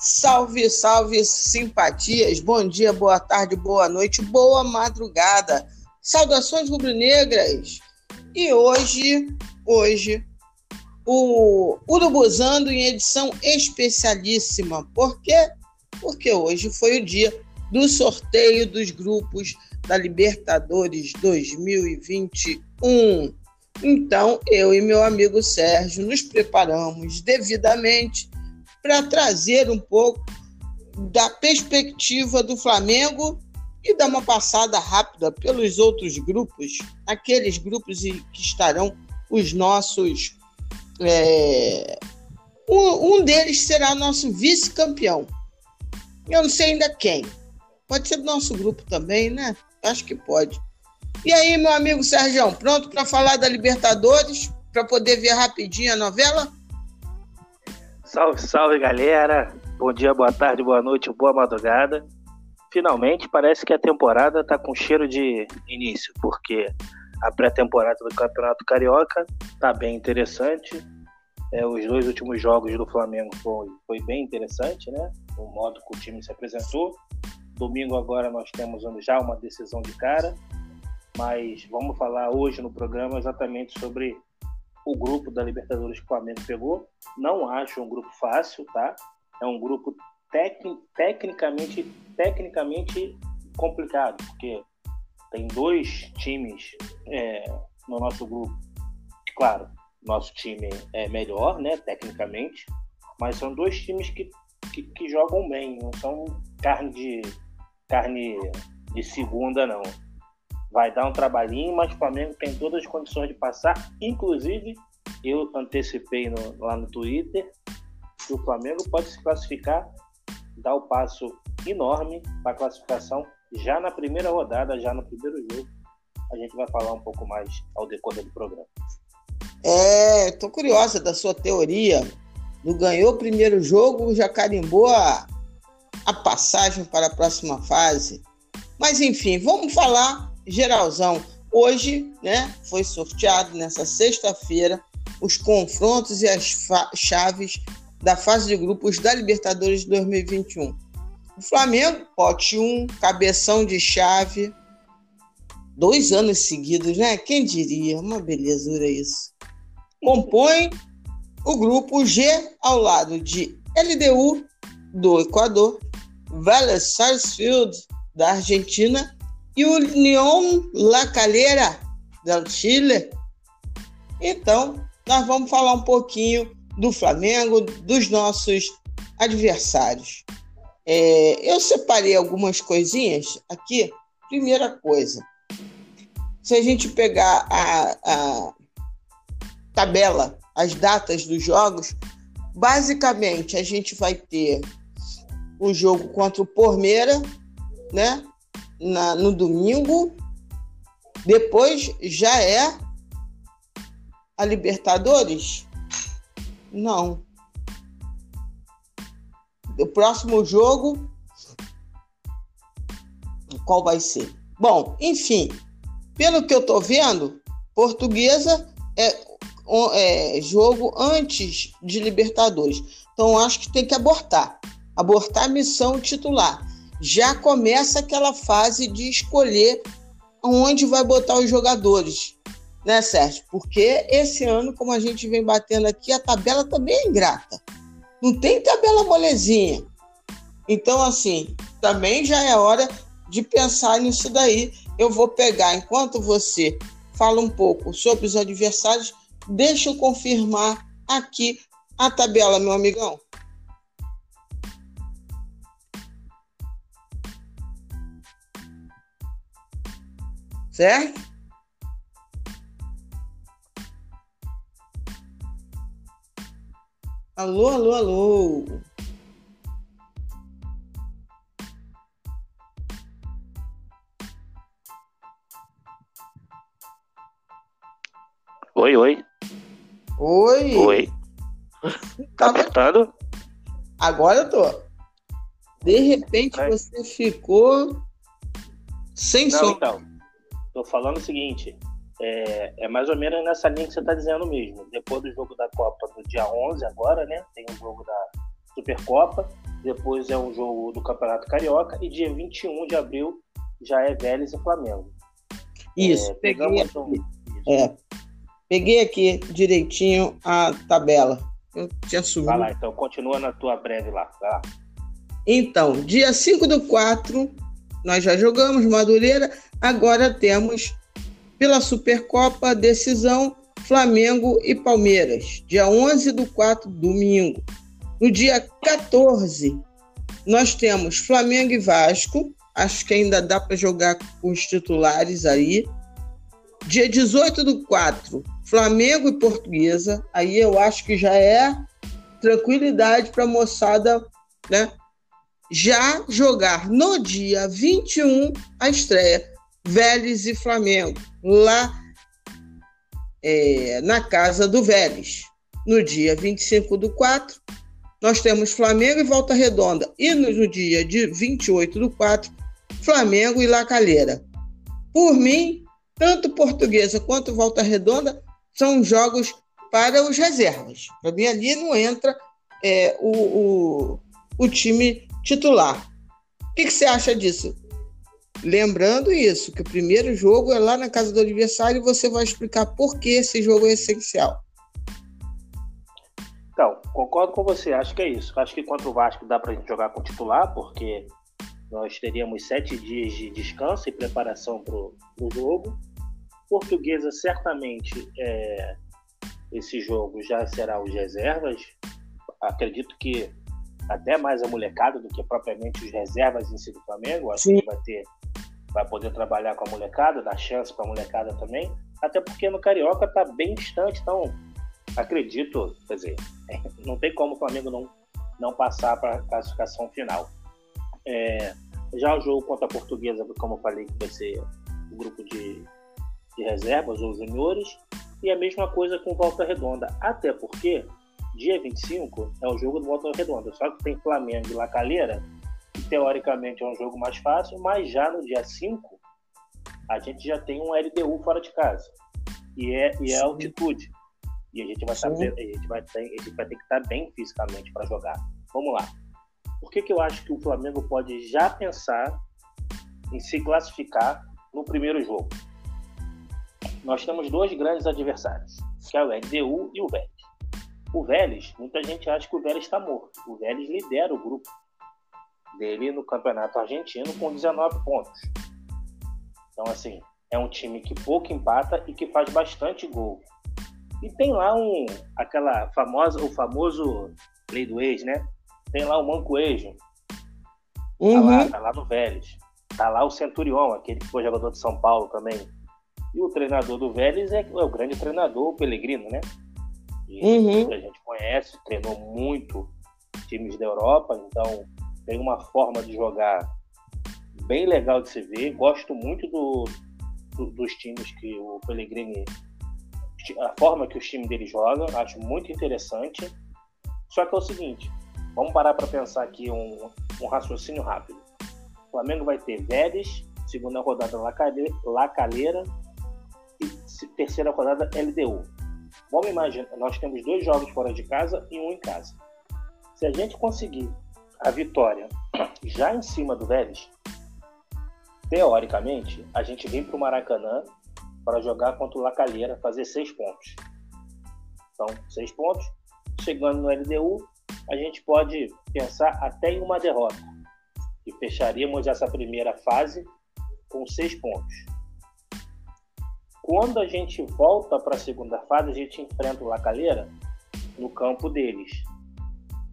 Salve, salve, simpatias. Bom dia, boa tarde, boa noite, boa madrugada. Saudações rubro-negras. E hoje, hoje, o Urubuzando em edição especialíssima. Por quê? Porque hoje foi o dia do sorteio dos grupos da Libertadores 2021. Então, eu e meu amigo Sérgio nos preparamos devidamente para trazer um pouco da perspectiva do Flamengo e dar uma passada rápida pelos outros grupos, aqueles grupos que estarão os nossos. É... Um, um deles será nosso vice-campeão. Eu não sei ainda quem. Pode ser do nosso grupo também, né? Acho que pode. E aí, meu amigo Sérgio, pronto para falar da Libertadores? Para poder ver rapidinho a novela? Salve, salve galera! Bom dia, boa tarde, boa noite, boa madrugada. Finalmente parece que a temporada tá com cheiro de início, porque a pré-temporada do Campeonato Carioca tá bem interessante. É, os dois últimos jogos do Flamengo foi, foi bem interessante, né? O modo que o time se apresentou. Domingo agora nós temos já uma decisão de cara, mas vamos falar hoje no programa exatamente sobre o grupo da Libertadores que o Flamengo pegou. Não acho um grupo fácil, tá? É um grupo tec, tecnicamente, tecnicamente complicado, porque tem dois times é, no nosso grupo. Claro, nosso time é melhor, né, tecnicamente, mas são dois times que, que, que jogam bem, não são carne de carne de segunda, não vai dar um trabalhinho, mas o Flamengo tem todas as condições de passar. Inclusive, eu antecipei no, lá no Twitter que o Flamengo pode se classificar, dar o passo enorme para a classificação já na primeira rodada, já no primeiro jogo. A gente vai falar um pouco mais ao decorrer do programa. É, estou curiosa da sua teoria. No ganhou o primeiro jogo, já carimbou a, a passagem para a próxima fase. Mas enfim, vamos falar geralzão. Hoje, né, foi sorteado nessa sexta-feira os confrontos e as chaves da fase de grupos da Libertadores de 2021. O Flamengo, pote 1, cabeção de chave, dois anos seguidos, né? Quem diria? Uma belezura isso. Compõe o grupo G ao lado de LDU do Equador, Vélez Sarsfield da Argentina e o União La Calera del Chile. Então, nós vamos falar um pouquinho do Flamengo, dos nossos adversários. É, eu separei algumas coisinhas aqui. Primeira coisa, se a gente pegar a, a tabela, as datas dos jogos, basicamente a gente vai ter o jogo contra o Pormeira, né? Na, no domingo. Depois já é a Libertadores? Não. O próximo jogo, qual vai ser? Bom, enfim, pelo que eu tô vendo, Portuguesa é, é jogo antes de Libertadores. Então acho que tem que abortar. Abortar a missão titular já começa aquela fase de escolher onde vai botar os jogadores, né, Sérgio? Porque esse ano, como a gente vem batendo aqui, a tabela também é ingrata. Não tem tabela molezinha. Então, assim, também já é hora de pensar nisso daí. Eu vou pegar, enquanto você fala um pouco sobre os adversários, deixa eu confirmar aqui a tabela, meu amigão. Certo? Alô, alô, alô. Oi, oi. Oi. Oi. Tá apertando? Agora eu tô. De repente você ficou sem Não, som. Então. Tô falando o seguinte, é, é, mais ou menos nessa linha que você está dizendo mesmo. Depois do jogo da Copa do dia 11 agora, né? Tem o jogo da Supercopa. depois é um jogo do Campeonato Carioca e dia 21 de abril já é Vélez e Flamengo. Isso, é, peguei, aqui, um... É, peguei aqui direitinho a tabela. Eu tinha subido. Vai lá, então continua na tua breve lá. Vai lá. Então, dia 5 do 4, nós já jogamos Madureira, agora temos pela Supercopa decisão Flamengo e Palmeiras, dia 11 do 4, domingo. No dia 14, nós temos Flamengo e Vasco, acho que ainda dá para jogar com os titulares aí. Dia 18 do 4, Flamengo e Portuguesa, aí eu acho que já é tranquilidade para a moçada, né? Já jogar no dia 21 a estreia Vélez e Flamengo, lá é, na casa do Vélez. No dia 25 do 4, nós temos Flamengo e Volta Redonda. E no, dia de 28 do 4, Flamengo e La Calheira. Por mim, tanto Portuguesa quanto Volta Redonda são jogos para os reservas. Para mim, ali não entra é, o, o, o, time titular. O que, que, você acha disso? Lembrando isso, que o primeiro jogo é lá na casa do aniversário e você vai explicar por que esse jogo é essencial. Então, concordo com você, acho que é isso. Acho que contra o Vasco dá para a gente jogar com titular, porque nós teríamos sete dias de descanso e preparação para o jogo. Portuguesa, certamente, é, esse jogo já será os reservas. Acredito que até mais a molecada do que propriamente os reservas em si do Flamengo. Acho Sim. que vai ter, vai poder trabalhar com a molecada, dar chance para a molecada também. Até porque no Carioca está bem distante, então acredito, quer dizer, não tem como o Flamengo não, não passar para a classificação final. É, já o jogo contra a Portuguesa, como eu falei, que vai ser o grupo de, de reservas ou juniores, e a mesma coisa com Volta Redonda, até porque dia 25 é o jogo do Volta Redonda, só que tem Flamengo e La que teoricamente é um jogo mais fácil, mas já no dia 5 a gente já tem um LDU fora de casa, e é, e é altitude. E a gente vai, saber, a gente vai, ter, a gente vai ter que estar bem fisicamente para jogar. Vamos lá. Por que, que eu acho que o Flamengo pode já pensar em se classificar no primeiro jogo? Nós temos dois grandes adversários, que é o LDU e o Vélez. O Vélez, muita gente acha que o Vélez está morto. O Vélez lidera o grupo dele no Campeonato Argentino com 19 pontos. Então, assim, é um time que pouco empata e que faz bastante gol. E tem lá um, aquela famosa, o famoso lei do ex, né? Tem lá o Mancoejo. Uhum. Tá, lá, tá lá no Vélez. Tá lá o Centurion, aquele que foi jogador de São Paulo também. E o treinador do Vélez é, é o grande treinador, o Pellegrino, né? E uhum. a gente conhece, treinou muito times da Europa, então tem uma forma de jogar bem legal de se ver. Gosto muito do, do, dos times que o Pellegrini a forma que o time dele joga, acho muito interessante. Só que é o seguinte, vamos parar para pensar aqui um, um, raciocínio rápido. O Flamengo vai ter Vélez, segunda rodada La Calheira e terceira rodada LDU. Vamos imaginar, nós temos dois jogos fora de casa e um em casa. Se a gente conseguir a vitória já em cima do Vélez, teoricamente, a gente vem para o Maracanã para jogar contra o Lacalheira, fazer seis pontos. Então, seis pontos. Chegando no LDU, a gente pode pensar até em uma derrota. E fecharíamos essa primeira fase com seis pontos. Quando a gente volta para a segunda fase, a gente enfrenta o Lacalheira no campo deles.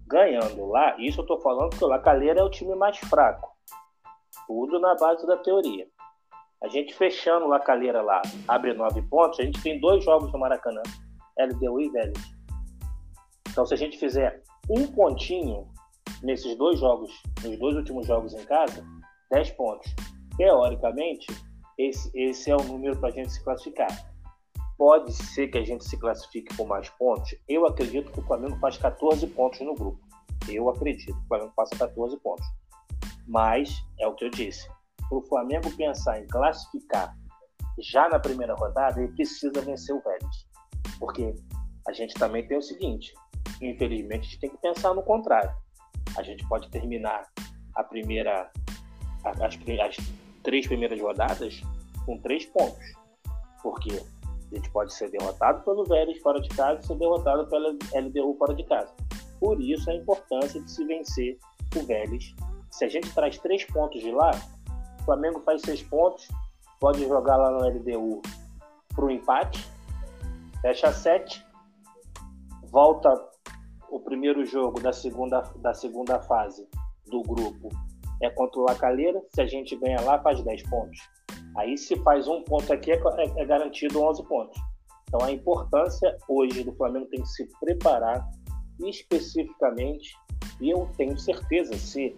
Ganhando lá, isso eu estou falando que o Lacalheira é o time mais fraco. Tudo na base da teoria. A gente fechando a calheira lá, abre nove pontos, a gente tem dois jogos no Maracanã, LDU e Vélez. Então, se a gente fizer um pontinho nesses dois jogos, nos dois últimos jogos em casa, 10 pontos. Teoricamente, esse, esse é o número para a gente se classificar. Pode ser que a gente se classifique com mais pontos. Eu acredito que o Flamengo faz 14 pontos no grupo. Eu acredito que o Flamengo faça 14 pontos. Mas, é o que eu disse, para o Flamengo pensar em classificar já na primeira rodada, ele precisa vencer o Vélez. Porque a gente também tem o seguinte: infelizmente, a gente tem que pensar no contrário. a gente pode terminar a primeira, as, as três primeiras rodadas com três pontos. Porque a gente pode ser derrotado pelo Vélez fora de casa e ser derrotado pela LDU fora de casa. Por isso a importância de se vencer o Vélez. Se a gente traz três pontos de lá, o Flamengo faz seis pontos, pode jogar lá no LDU para o empate, fecha sete, volta o primeiro jogo da segunda, da segunda fase do grupo é contra o Lacaleira. Se a gente ganha lá, faz 10 pontos. Aí, se faz um ponto aqui, é, é, é garantido 11 pontos. Então, a importância hoje do Flamengo tem que se preparar especificamente, e eu tenho certeza, se.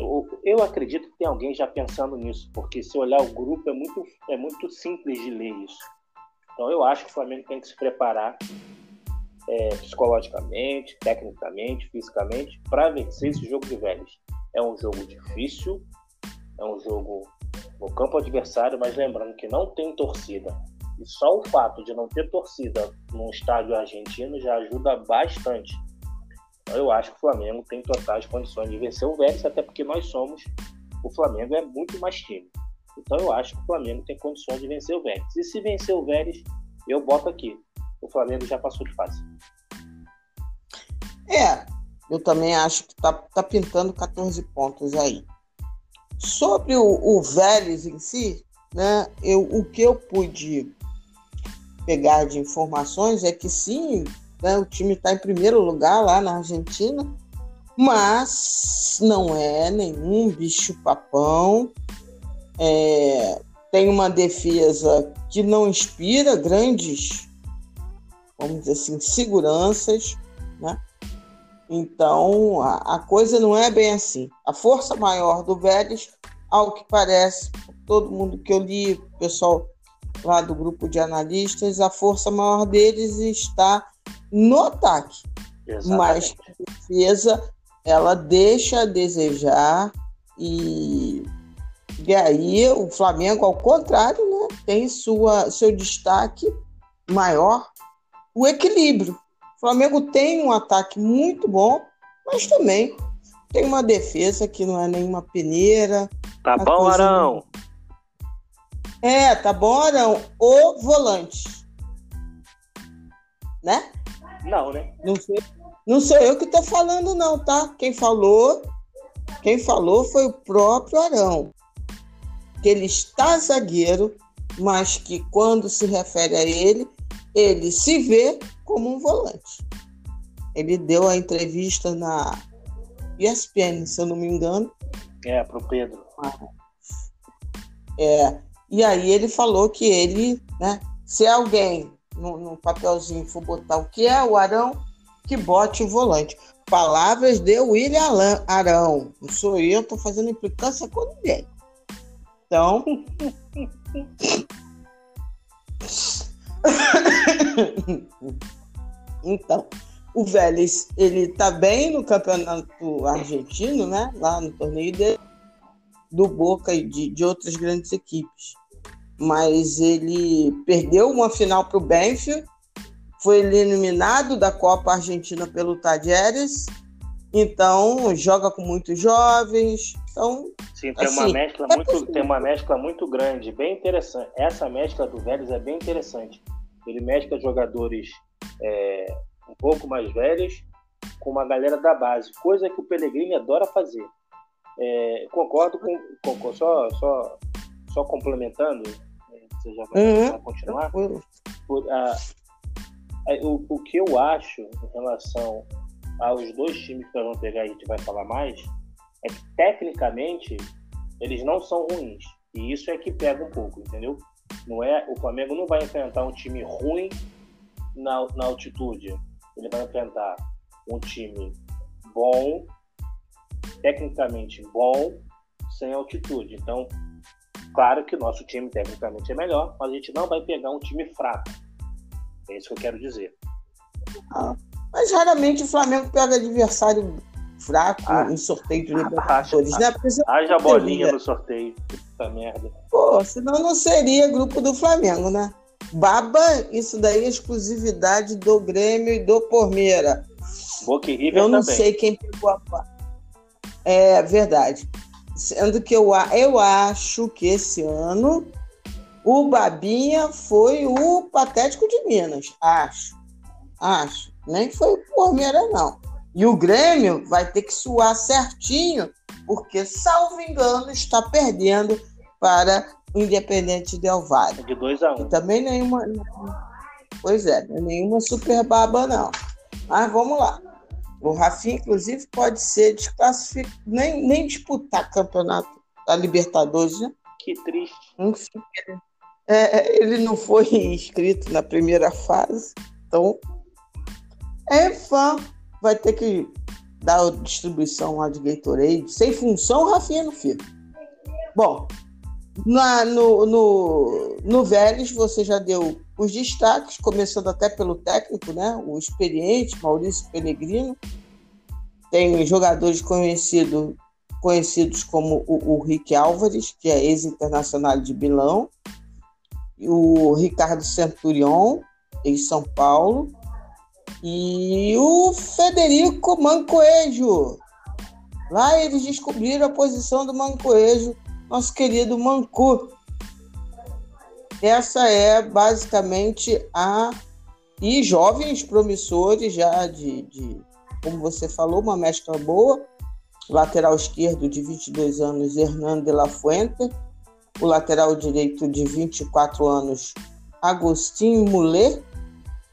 Eu, eu acredito que tem alguém já pensando nisso, porque se olhar o grupo é muito, é muito simples de ler isso. Então, eu acho que o Flamengo tem que se preparar é, psicologicamente, tecnicamente, fisicamente, para vencer esse jogo de velhos. É um jogo difícil, é um jogo no campo adversário, mas lembrando que não tem torcida. E só o fato de não ter torcida num estádio argentino já ajuda bastante. Então eu acho que o Flamengo tem totais condições de vencer o Vélez, até porque nós somos. O Flamengo é muito mais time. Então eu acho que o Flamengo tem condições de vencer o Vélez. E se vencer o Vélez, eu boto aqui o Flamengo já passou de fase. É, eu também acho que tá, tá pintando 14 pontos aí. Sobre o, o Vélez em si, né, eu, o que eu pude pegar de informações é que sim, né, o time está em primeiro lugar lá na Argentina, mas não é nenhum bicho-papão. É, tem uma defesa que não inspira grandes vamos dizer assim, seguranças, né? Então, a, a, coisa não é bem assim. A força maior do Vélez, ao que parece, todo mundo que eu li, o pessoal lá do grupo de analistas, a força maior deles está no ataque. Exatamente. Mas a defesa, ela deixa a desejar e, e aí o Flamengo, ao contrário, né, tem sua, seu destaque maior o equilíbrio. O Flamengo tem um ataque muito bom, mas também tem uma defesa que não é nenhuma peneira. Tá bom, Arão? Não... É, tá bom, Arão. O volante. Né? Não, né? Não sei. Não sou eu que tô falando, não, tá? Quem falou, quem falou foi o próprio Arão. Que ele está zagueiro, mas que quando se refere a ele, ele se vê como um volante. Ele deu a entrevista na ESPN, se eu não me engano. É, para o Pedro. É, e aí ele falou que ele, né, se alguém no, no papelzinho for botar o que é o Arão, que bote o volante. Palavras de William Arão. Não sou eu, estou fazendo implicância com ninguém. Então. então, o Vélez, ele tá bem no campeonato argentino, né? Lá no torneio dele, do Boca e de, de outras grandes equipes. Mas ele perdeu uma final para o Benfield, foi eliminado da Copa Argentina pelo Tadieres, então joga com muitos jovens. Então, Sim, tem assim, uma mescla é muito, tem uma mescla muito grande, bem interessante. Essa mescla do Vélez é bem interessante ele mescla jogadores é, um pouco mais velhos com uma galera da base, coisa que o Pellegrini adora fazer. É, concordo com, só, só, só complementando, é, você já vai, uhum. continuar. Por, a, a, o, o que eu acho em relação aos dois times que nós vamos pegar a gente vai falar mais é que tecnicamente eles não são ruins. E isso é que pega um pouco, entendeu? Não é, o Flamengo não vai enfrentar um time ruim na, na altitude. Ele vai enfrentar um time bom, tecnicamente bom, sem altitude. Então, claro que o nosso time tecnicamente é melhor, mas a gente não vai pegar um time fraco. É isso que eu quero dizer. Ah, mas raramente o Flamengo pega adversário fraco ah, em sorteio de Libertadores, né? Haja bolinha no sorteio. Puta merda. Pô, senão não seria grupo do Flamengo, né? Baba, isso daí é exclusividade do Grêmio e do Pormeira. Boca e River Eu não também. sei quem pegou a É verdade. Sendo que eu, eu acho que esse ano o Babinha foi o Patético de Minas. Acho. Acho. Nem foi o Palmeiras, não. E o Grêmio vai ter que suar certinho, porque, salvo engano, está perdendo para o Independente Del Valle. De 2 a 1 um. E também nenhuma. Pois é, nenhuma super baba, não. Mas vamos lá. O Rafinha, inclusive, pode ser desclassificado, nem, nem disputar campeonato da Libertadores, né? Que triste. Enfim, é, é, ele não foi inscrito na primeira fase, então é fã, vai ter que dar distribuição lá de Gatorade. Sem função, Rafinha não fica. Bom, na, no, no, no Vélez você já deu os destaques, começando até pelo técnico, né? O experiente Maurício Pellegrino. Tem jogadores conhecido, conhecidos como o, o Rick Álvares, que é ex-internacional de Milão, o Ricardo Centurion, em São Paulo, e o Federico Mancoejo. Lá eles descobriram a posição do Mancoejo, nosso querido Mancu. Essa é basicamente a. E jovens promissores já de, de como você falou, uma mescla boa. Lateral esquerdo de 22 anos, Hernando de la Fuente o lateral direito de 24 anos, Agostinho Mulher,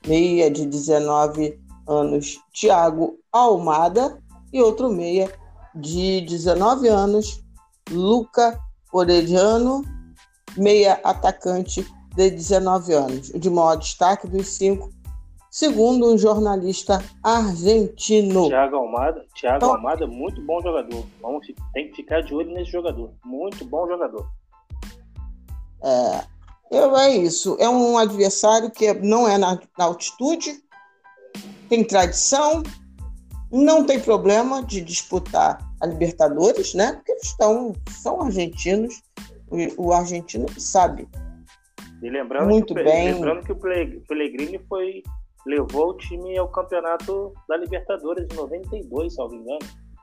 meia de 19 anos, Thiago Almada, e outro meia de 19 anos, Luca Orediano, meia atacante de 19 anos. De maior destaque dos cinco, segundo um jornalista argentino. Thiago Almada, Thiago então, Almada, muito bom jogador. Vamos, tem que ficar de olho nesse jogador. Muito bom jogador. É, é isso. É um adversário que não é na, na altitude, tem tradição, não tem problema de disputar a Libertadores, né? Porque eles estão, são argentinos, o, o argentino sabe. E lembrando muito que, bem. Lembrando que o Pellegrini foi levou o time ao campeonato da Libertadores em 92, se não me engano.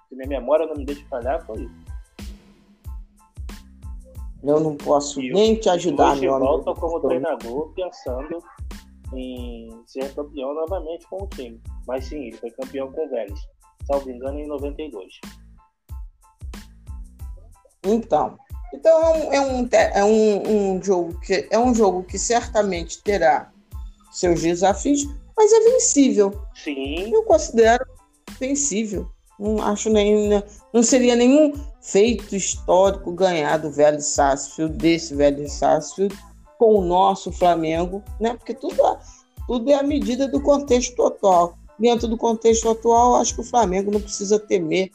Se minha memória não me deixa falhar, foi isso. Eu não posso e nem te ajudar, meu amigo. volta como treinador pensando em ser campeão novamente com o time. Mas sim, ele foi campeão com o Vélez. Salvo engano, em 92. Então, então é um, é um, um, jogo que é um jogo que certamente terá seus desafios, mas é vencível. Sim. Eu considero vencível. Não acho nem. Não seria nenhum feito histórico ganhar do velho Sarsfield, desse velho Sarsfield, com o nosso Flamengo, né? Porque tudo, é, tudo é a medida do contexto atual. Dentro do contexto atual, acho que o Flamengo não precisa temer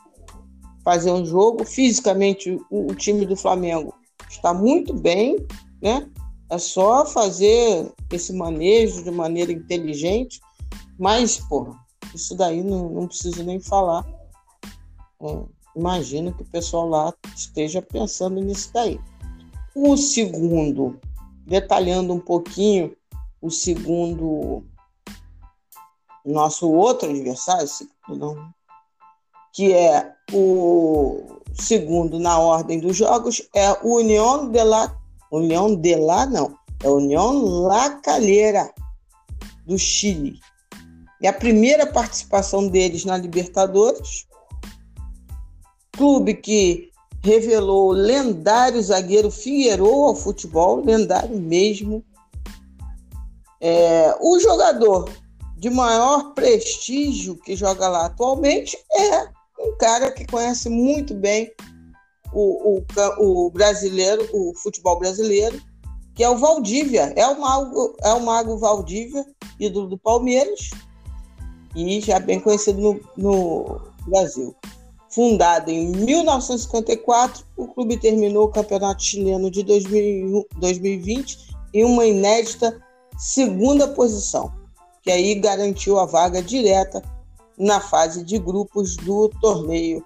fazer um jogo. Fisicamente, o, o time do Flamengo está muito bem, né? É só fazer esse manejo de maneira inteligente, mas, porra, isso daí não, não preciso nem falar imagino que o pessoal lá esteja pensando nisso daí. O segundo, detalhando um pouquinho, o segundo, nosso outro adversário, não, que é o segundo na ordem dos jogos, é o União de la União de la não, é a União La Calera do Chile. É a primeira participação deles na Libertadores clube que revelou o lendário zagueiro Figueiredo ao futebol, lendário mesmo. É, o jogador de maior prestígio que joga lá atualmente é um cara que conhece muito bem o, o, o brasileiro, o futebol brasileiro, que é o Valdívia, é o mago, é o mago Valdívia, ídolo do Palmeiras, e já bem conhecido no, no Brasil. Fundado em 1954, o clube terminou o Campeonato Chileno de 2020 em uma inédita segunda posição, que aí garantiu a vaga direta na fase de grupos do torneio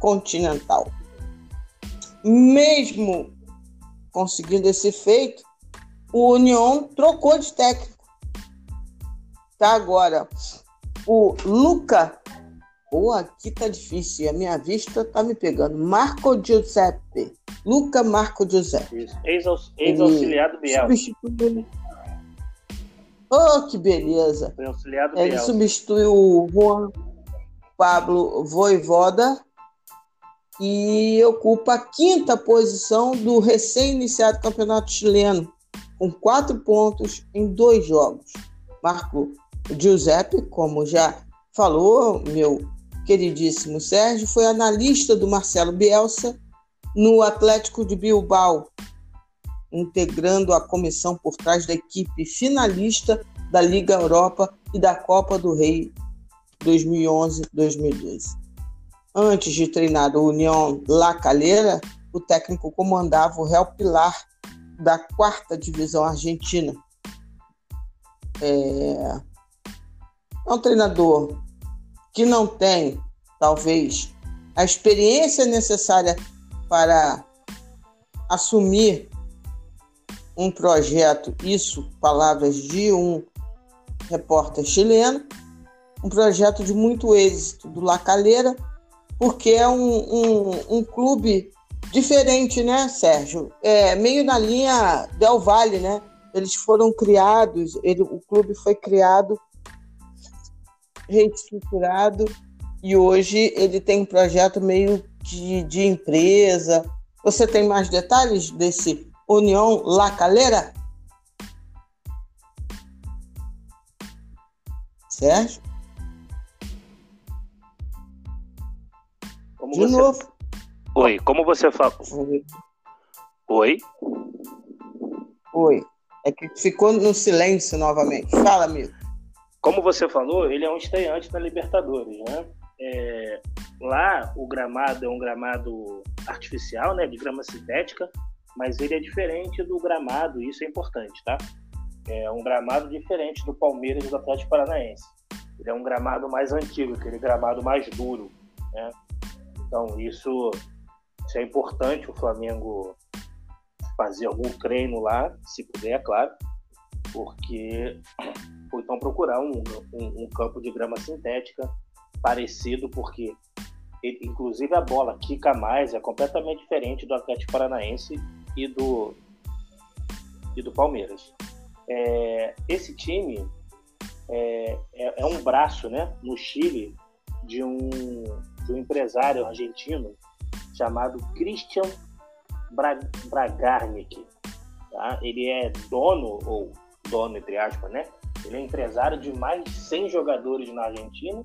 continental. Mesmo conseguindo esse feito, o União trocou de técnico. Está agora o Luca. Pô, aqui tá difícil, a minha vista tá me pegando. Marco Giuseppe. Luca Marco Giuseppe. Ex-auxiliar do Biel. Substituiu... Oh, que beleza. Foi auxiliar do Ele Biel. substituiu o Juan Pablo Voivoda e ocupa a quinta posição do recém-iniciado campeonato chileno, com quatro pontos em dois jogos. Marco Giuseppe, como já falou, meu queridíssimo Sérgio, foi analista do Marcelo Bielsa no Atlético de Bilbao, integrando a comissão por trás da equipe finalista da Liga Europa e da Copa do Rei 2011-2012. Antes de treinar o União La Calera, o técnico comandava o Real Pilar da quarta divisão argentina. É... é um treinador que não tem, talvez, a experiência necessária para assumir um projeto, isso, palavras de um repórter chileno, um projeto de muito êxito do La Calera, porque é um, um, um clube diferente, né, Sérgio? É meio na linha Del Valle, né? Eles foram criados, ele, o clube foi criado, reestruturado, e hoje ele tem um projeto meio de, de empresa. Você tem mais detalhes desse União La Calera? Sérgio? Como De você... novo. Oi, como você fala? Oi? Oi. É que ficou no silêncio novamente. Fala, amigo. Como você falou, ele é um estreante na Libertadores, né? É, lá o gramado é um gramado artificial, né, de grama sintética, mas ele é diferente do gramado, isso é importante, tá? É um gramado diferente do Palmeiras e do Atlético Paranaense. Ele é um gramado mais antigo, aquele gramado mais duro, né? Então isso, isso é importante o Flamengo fazer algum treino lá, se puder, é claro, porque ou então procurar um, um, um campo de grama sintética parecido, porque ele, inclusive a bola quica mais, é completamente diferente do Atlético Paranaense e do, e do Palmeiras. É, esse time é, é, é, um braço né, no Chile de um, de um empresário argentino chamado Christian Bra Bragarnik. Tá? Ele é dono, ou dono entre aspas, né? Ele é empresário de mais de 100 jogadores na Argentina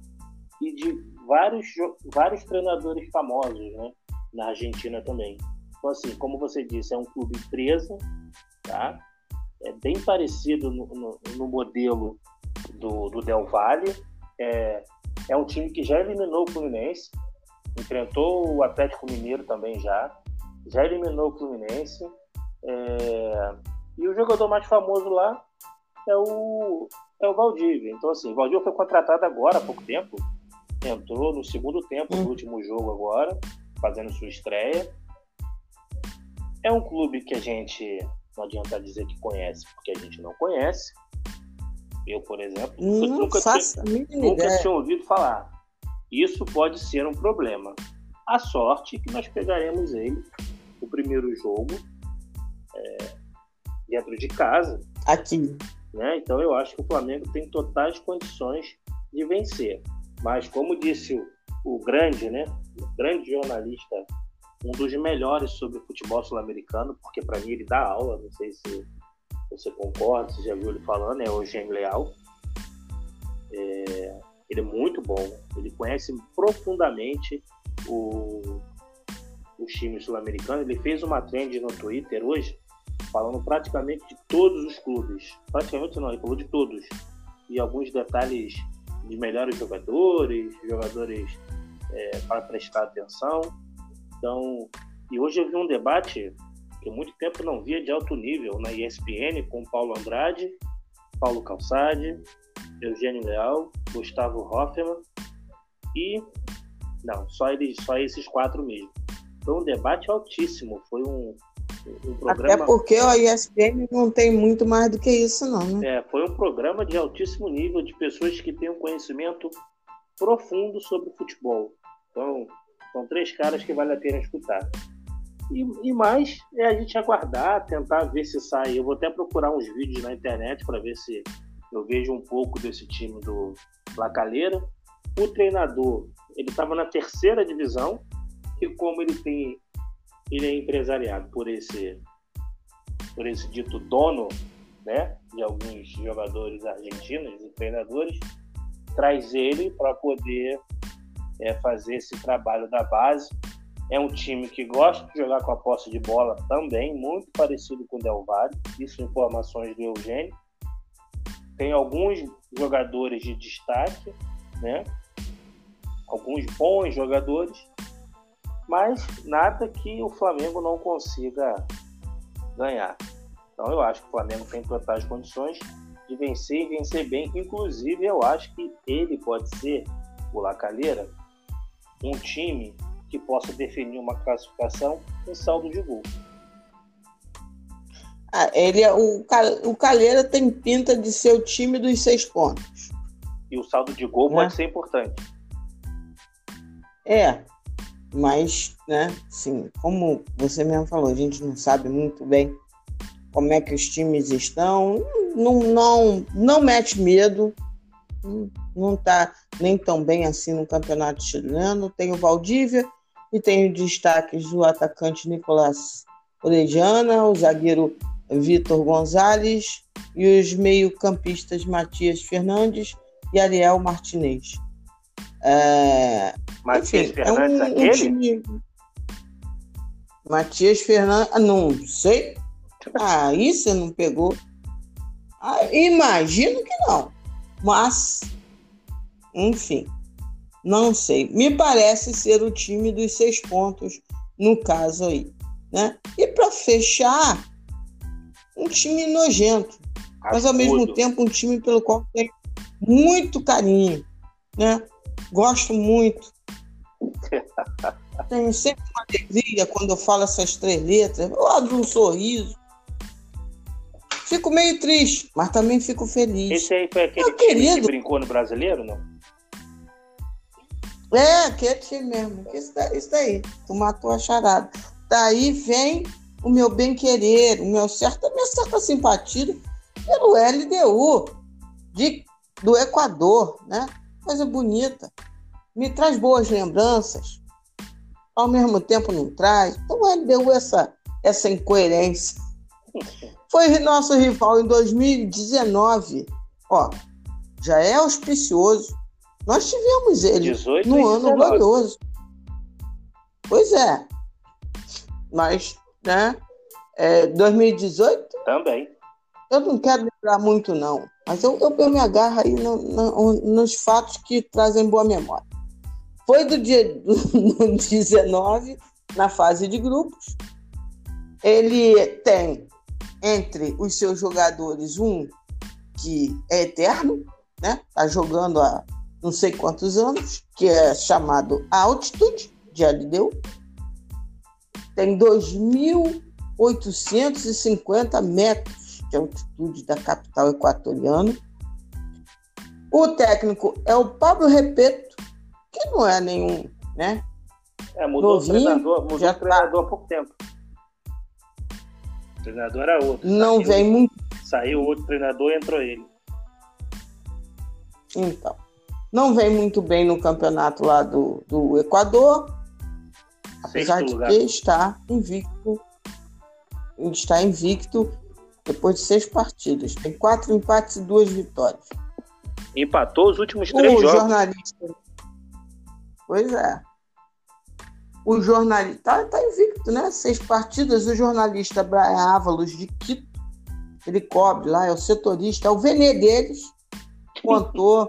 e de vários, vários treinadores famosos né? na Argentina também. Então, assim, como você disse, é um clube empresa, tá? É bem parecido no, no, no modelo do, do Del Valle. É, é um time que já eliminou o Fluminense, enfrentou o Atlético Mineiro também já, já eliminou o Fluminense. É, e o jogador mais famoso lá é o, é o Valdívia. Então, assim, o Valdívia foi contratado agora, há pouco tempo. Entrou no segundo tempo do último jogo agora, fazendo sua estreia. É um clube que a gente não adianta dizer que conhece, porque a gente não conhece. Eu, por exemplo, não nunca, tinha, nunca tinha ouvido falar. Isso pode ser um problema. A sorte é que nós pegaremos ele o primeiro jogo é, dentro de casa. Aqui. Né? Então eu acho que o Flamengo tem totais condições de vencer. Mas como disse o, o grande, né, o grande jornalista, um dos melhores sobre futebol sul-americano, porque para mim ele dá aula, não sei se você concorda, você já viu ele falando, é o Eugênio Leal. É, ele é muito bom, ele conhece profundamente o, os times sul-americanos. Ele fez uma trend no Twitter hoje, falando praticamente de todos os clubes. Praticamente não, ele falou de todos. E alguns detalhes de melhores jogadores, jogadores é, para prestar atenção. Então, e hoje eu vi um debate que há muito tempo não via de alto nível na ESPN com Paulo Andrade, Paulo Calçade, Eugênio Leal, Gustavo Hoffman e não, só eles, só esses quatro mesmo. Foi um debate altíssimo, foi um, um programa. Até porque a ESPN não tem muito mais do que isso, não, né? É, foi um programa de altíssimo nível de pessoas que têm um conhecimento profundo sobre futebol. Então, são três caras que vale a pena escutar. E, e mais é a gente aguardar, tentar ver se sai. Eu vou até procurar uns vídeos na internet para ver se eu vejo um pouco desse time do Lacaleira. O treinador, ele estava na terceira divisão e como ele tem ele é empresariado por esse por esse dito dono, né, de alguns jogadores argentinos e treinadores, traz ele para poder é, fazer esse trabalho da base. É um time que gosta de jogar com a posse de bola também, muito parecido com o Del Valle. Isso informações do Eugênio. Tem alguns jogadores de destaque, né? Alguns bons jogadores, mas nada que o Flamengo não consiga ganhar. Então eu acho que o Flamengo tem totais condições de vencer e vencer bem. Inclusive, eu acho que ele pode ser, o Lacalheira, um time que possa definir uma classificação em saldo de gol. Ah, ele é, o, o Calheira tem pinta de ser o time dos seis pontos. E o saldo de gol né? pode ser importante. É, mas, né, sim, como você mesmo falou, a gente não sabe muito bem como é que os times estão, não, não, não mete medo, não está nem tão bem assim no campeonato chileno. Tem o Valdívia e tem os destaques do atacante Nicolás Orejana, o zagueiro Vitor Gonzalez e os meio-campistas Matias Fernandes e Ariel Martinez. É, Matias enfim, Fernandes, é um, aquele? Um time... Matias Fernandes, ah, não sei. Ah, isso você não pegou? Ah, imagino que não. Mas, enfim, não sei. Me parece ser o time dos seis pontos no caso aí. Né? E para fechar, um time nojento, mas ao mesmo tempo um time pelo qual tenho muito carinho. Né? Gosto muito. Tenho sempre uma alegria quando eu falo essas três letras. Eu abro um sorriso. Fico meio triste, mas também fico feliz. Esse aí foi aquele Meu time querido. que brincou no brasileiro, não? É, aquele time mesmo. Isso daí, isso daí. Tu matou a charada. Daí vem o meu bem-querer, o meu certo, a minha certa simpatia pelo LDU de, do Equador, né? Coisa bonita. Me traz boas lembranças. Ao mesmo tempo não traz. Então o LDU essa, essa incoerência. Foi nosso rival em 2019. Ó, já é auspicioso. Nós tivemos ele no ano glorioso. Pois é. Mas, né? É, 2018? Também. Eu não quero lembrar muito, não. Mas eu, eu, eu me agarro aí no, no, nos fatos que trazem boa memória. Foi do dia 19, na fase de grupos. Ele tem entre os seus jogadores um que é eterno, né? Tá jogando há não sei quantos anos, que é chamado Altitude de LDU. Tem 2.850 metros de altitude da capital equatoriana. O técnico é o Pablo Repeto, que não é nenhum, né? É, mudou Novinho, o treinador, mudou já o treinador tá... há pouco tempo. O treinador era outro. Não saiu, vem muito. Saiu outro treinador e entrou ele. Então. Não vem muito bem no campeonato lá do, do Equador. Apesar de que está invicto. Está invicto depois de seis partidas. Tem quatro empates e duas vitórias. Empatou os últimos três o jogos. Jornalista... Pois é o jornalista tá, tá, invicto, né? Seis partidas. O jornalista Brian Ávalos de Quito, ele cobre lá, é o setorista, é o Venê deles, contou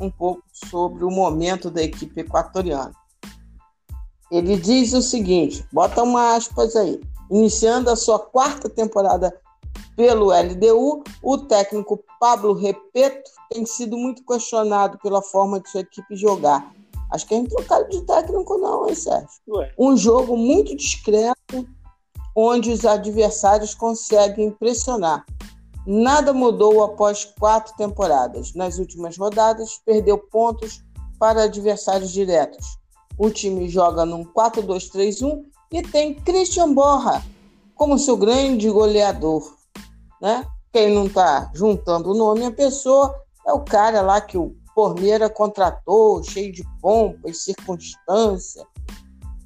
um pouco sobre o momento da equipe equatoriana. Ele diz o seguinte: bota uma aspas aí. Iniciando a sua quarta temporada pelo LDU, o técnico Pablo Repeto tem sido muito questionado pela forma de sua equipe jogar Acho que a gente trocado de técnico, não, hein, Sérgio? Ué. Um jogo muito discreto, onde os adversários conseguem pressionar. Nada mudou após quatro temporadas. Nas últimas rodadas, perdeu pontos para adversários diretos. O time joga num 4-2-3-1 e tem Christian Borra como seu grande goleador. Né? Quem não está juntando o nome à pessoa é o cara lá que o Formeira contratou, cheio de pompa e circunstância,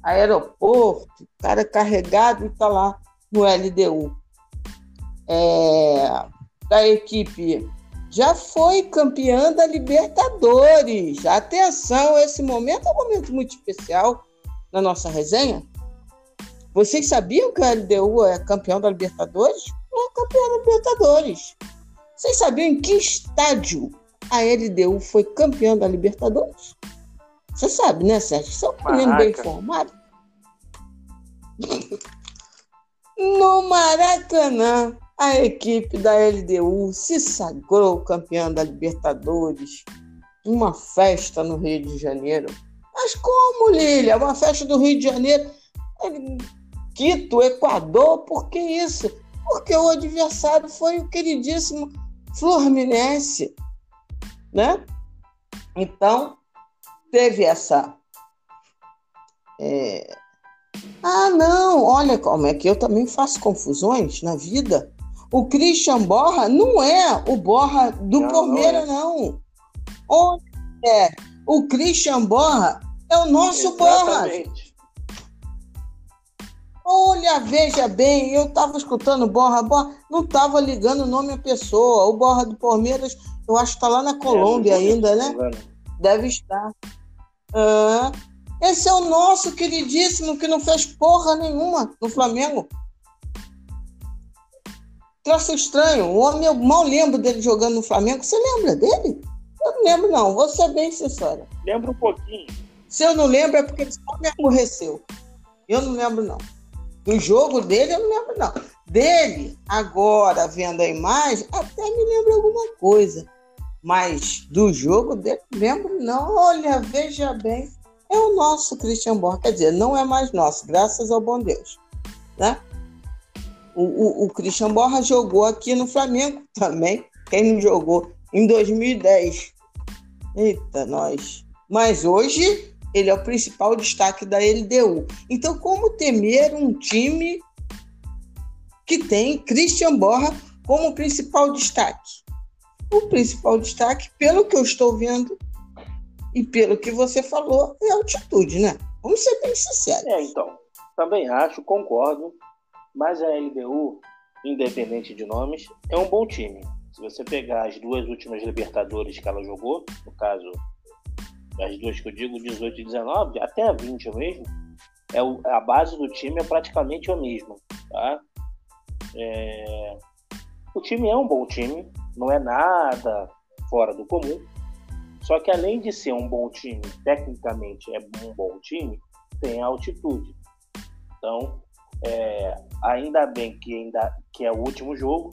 aeroporto, cara carregado e está lá no LDU. É, equipe já foi campeã da Libertadores. Atenção, esse momento é um momento muito especial na nossa resenha. Vocês sabiam que a LDU é campeão da Libertadores? É campeão da Libertadores. Vocês sabiam em que estádio a LDU foi campeã da Libertadores? Você sabe, né, Sérgio? Você é um menino bem informado. no Maracanã, a equipe da LDU se sagrou campeã da Libertadores. Uma festa no Rio de Janeiro. Mas como, Lília? Uma festa do Rio de Janeiro? Quito, Equador, por que isso? Porque o adversário foi o queridíssimo Fluminense né? Então, teve essa. É... Ah, não, olha como é que eu também faço confusões na vida. O Christian Borra não é o Borra do não, Palmeiras, não. não. É. O Christian Borra é o nosso Exatamente. Borra. Olha, veja bem, eu estava escutando Borra, Borra, não estava ligando o nome à pessoa. O Borra do Palmeiras eu acho que está lá na Colômbia é, ainda, né? Deve estar. Ah, esse é o nosso queridíssimo que não fez porra nenhuma no Flamengo. Troço estranho. O homem, eu mal lembro dele jogando no Flamengo. Você lembra dele? Eu não lembro, não. Vou ser bem sincera. Lembro um pouquinho. Se eu não lembro, é porque ele só me aborreceu. Eu não lembro, não. Do jogo dele, eu não lembro, não. Dele, agora, vendo a imagem, até me lembra alguma coisa. Mas do jogo dele, lembro não. Olha, veja bem, é o nosso Christian Borja. Quer dizer, não é mais nosso, graças ao bom Deus. Né? O, o, o Christian Borja jogou aqui no Flamengo também. Quem não jogou? Em 2010. Eita, nós. Mas hoje ele é o principal destaque da LDU. Então, como temer um time que tem Christian Borja como principal destaque? o principal destaque, pelo que eu estou vendo e pelo que você falou, é a altitude, né? Vamos ser bem sinceros. É, então. Também acho, concordo. Mas a LDU, independente de nomes, é um bom time. Se você pegar as duas últimas Libertadores que ela jogou, no caso, as duas que eu digo, 18 e 19, até a 20 mesmo, é o, a base do time é praticamente a mesma. Tá? É... O time é um bom time, não é nada fora do comum. Só que além de ser um bom time, tecnicamente é um bom time, tem altitude. Então, é, ainda bem que ainda que é o último jogo,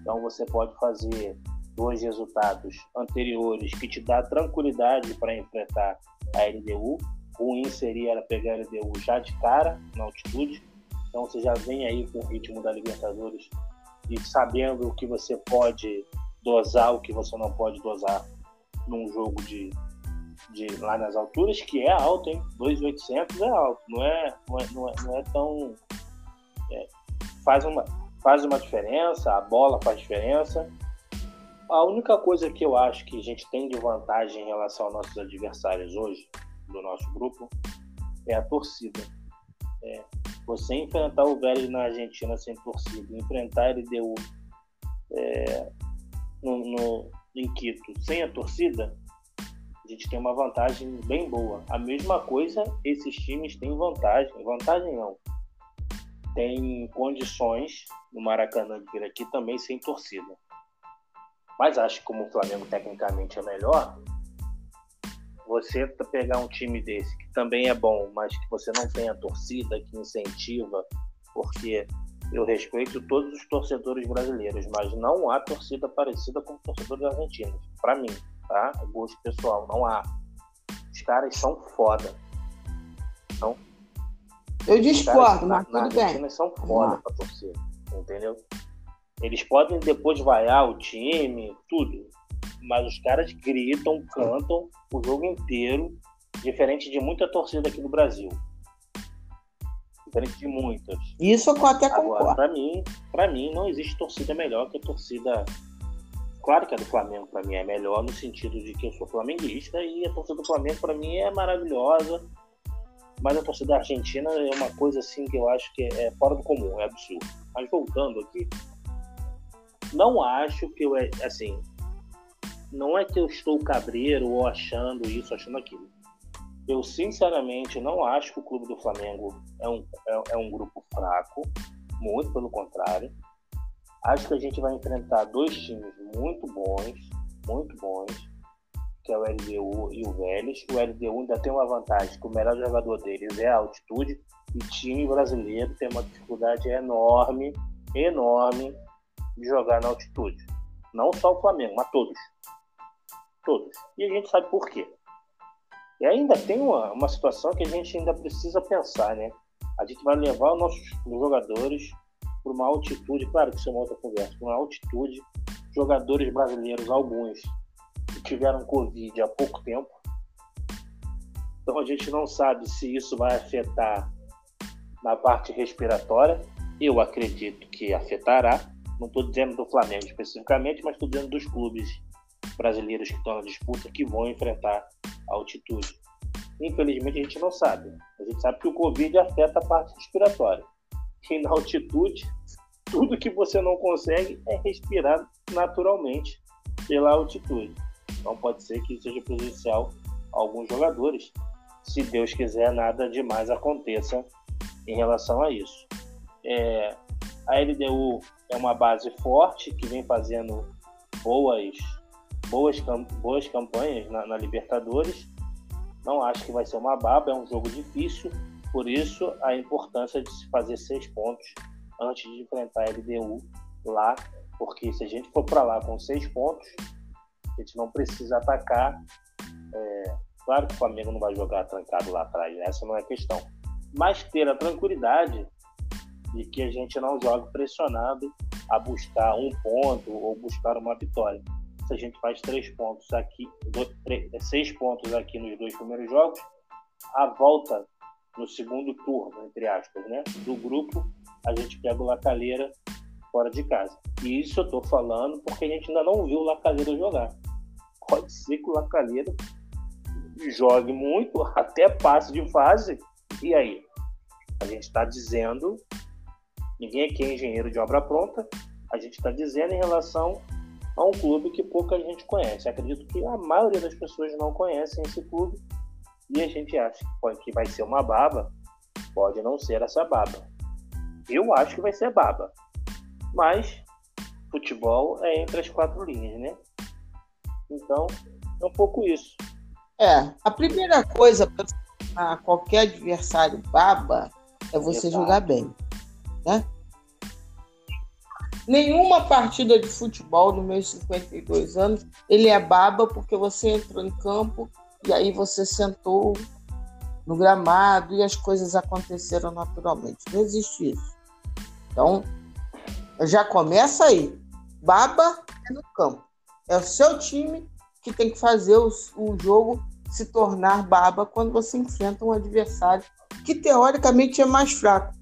então você pode fazer dois resultados anteriores que te dá tranquilidade para enfrentar a LDU. Ruim seria pegar a LDU já de cara na altitude. Então você já vem aí com o ritmo da Libertadores e sabendo o que você pode dosar, o que você não pode dosar num jogo de, de lá nas alturas, que é alto, hein? 2.800 é alto, não é, não é, não é, não é tão. É, faz, uma, faz uma diferença, a bola faz diferença. A única coisa que eu acho que a gente tem de vantagem em relação aos nossos adversários hoje, do nosso grupo, é a torcida. É, você enfrentar o Vélez na Argentina sem torcida, enfrentar ele deu é, no, no, em Quito sem a torcida, a gente tem uma vantagem bem boa. A mesma coisa, esses times têm vantagem. Vantagem não. Tem condições no Maracanã de vir aqui também sem torcida. Mas acho que como o Flamengo tecnicamente é melhor, você pegar um time desse que também é bom, mas que você não tem a torcida que incentiva, porque eu respeito todos os torcedores brasileiros, mas não há torcida parecida com torcedores argentinos, para mim, tá? Gosto pessoal, não há. Os caras são foda. Então, Eu discordo, mas tudo na bem. Argentina são foda pra torcer, entendeu? Eles podem depois vaiar o time, tudo. Mas os caras gritam, cantam o jogo inteiro, diferente de muita torcida aqui no Brasil. Diferente de muitas. Isso eu até concordo. pra mim, pra mim, não existe torcida melhor que a torcida. Claro que a do Flamengo pra mim é melhor no sentido de que eu sou flamenguista e a torcida do Flamengo pra mim é maravilhosa. Mas a torcida argentina é uma coisa assim que eu acho que é fora do comum, é absurdo. Mas voltando aqui, não acho que eu é assim, não é que eu estou cabreiro ou achando isso, achando aquilo. Eu sinceramente não acho que o clube do Flamengo é um, é, é um grupo fraco, muito pelo contrário. Acho que a gente vai enfrentar dois times muito bons, muito bons, que é o LDU e o Vélez. O LDU ainda tem uma vantagem, que o melhor jogador deles é a altitude, e time brasileiro tem uma dificuldade enorme, enorme, de jogar na altitude. Não só o Flamengo, mas todos. Todos. E a gente sabe por quê. E ainda tem uma, uma situação que a gente ainda precisa pensar, né? A gente vai levar os nossos os jogadores para uma altitude, claro que isso é uma outra conversa, uma altitude, jogadores brasileiros, alguns, que tiveram Covid há pouco tempo. Então a gente não sabe se isso vai afetar na parte respiratória. Eu acredito que afetará. Não estou dizendo do Flamengo especificamente, mas estou dizendo dos clubes brasileiros que estão na disputa que vão enfrentar a altitude. Infelizmente a gente não sabe. A gente sabe que o Covid afeta a parte respiratória. E na altitude, tudo que você não consegue é respirar naturalmente pela altitude. Então pode ser que seja prejudicial a alguns jogadores. Se Deus quiser, nada demais aconteça em relação a isso. É, a LDU é uma base forte que vem fazendo boas, boas, boas campanhas na, na Libertadores. Não acho que vai ser uma baba, é um jogo difícil, por isso a importância de se fazer seis pontos antes de enfrentar a LDU lá, porque se a gente for para lá com seis pontos, a gente não precisa atacar. É, claro que o Flamengo não vai jogar trancado lá atrás, né? essa não é questão. Mas ter a tranquilidade de que a gente não joga pressionado a buscar um ponto ou buscar uma vitória. Se a gente faz três pontos aqui, dois, três, seis pontos aqui nos dois primeiros jogos, a volta no segundo turno, entre aspas, né, do grupo, a gente pega o Lacalheira fora de casa. E isso eu estou falando porque a gente ainda não viu o Lacalheira jogar. Pode ser que o Lacalheira jogue muito, até passe de fase. E aí? A gente está dizendo, ninguém aqui é engenheiro de obra pronta, a gente está dizendo em relação a um clube que pouca gente conhece. Acredito que a maioria das pessoas não conhecem esse clube e a gente acha que, pode, que vai ser uma baba. Pode não ser essa baba. Eu acho que vai ser baba. Mas futebol é entre as quatro linhas, né? Então, é um pouco isso. É, a primeira coisa para qualquer adversário baba é você Exato. jogar bem, né? Nenhuma partida de futebol nos meus 52 anos ele é baba porque você entrou em campo e aí você sentou no gramado e as coisas aconteceram naturalmente. Não existe isso. Então, já começa aí. Baba é no campo. É o seu time que tem que fazer o, o jogo se tornar baba quando você enfrenta um adversário que teoricamente é mais fraco.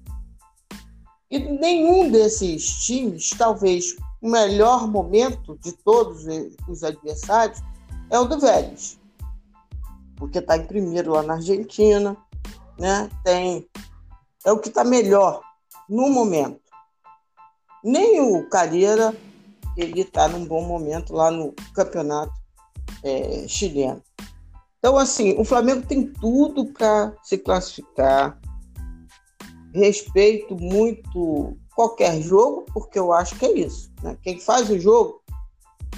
E nenhum desses times, talvez o melhor momento de todos os adversários, é o do Vélez. Porque está em primeiro lá na Argentina, né? Tem é o que está melhor no momento. Nem o Carreira ele está num bom momento lá no campeonato é, chileno. Então, assim, o Flamengo tem tudo para se classificar. Respeito muito qualquer jogo, porque eu acho que é isso. Né? Quem faz o jogo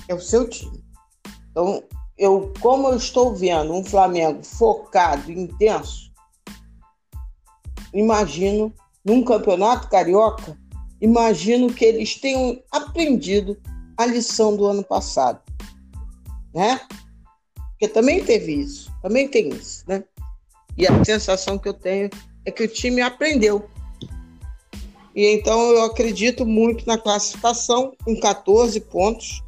é o seu time. Então, eu, como eu estou vendo um Flamengo focado, intenso, imagino num campeonato carioca, imagino que eles tenham aprendido a lição do ano passado, né? Porque também teve isso, também tem isso, né? E a sensação que eu tenho é que o time aprendeu. E então eu acredito muito na classificação com 14 pontos.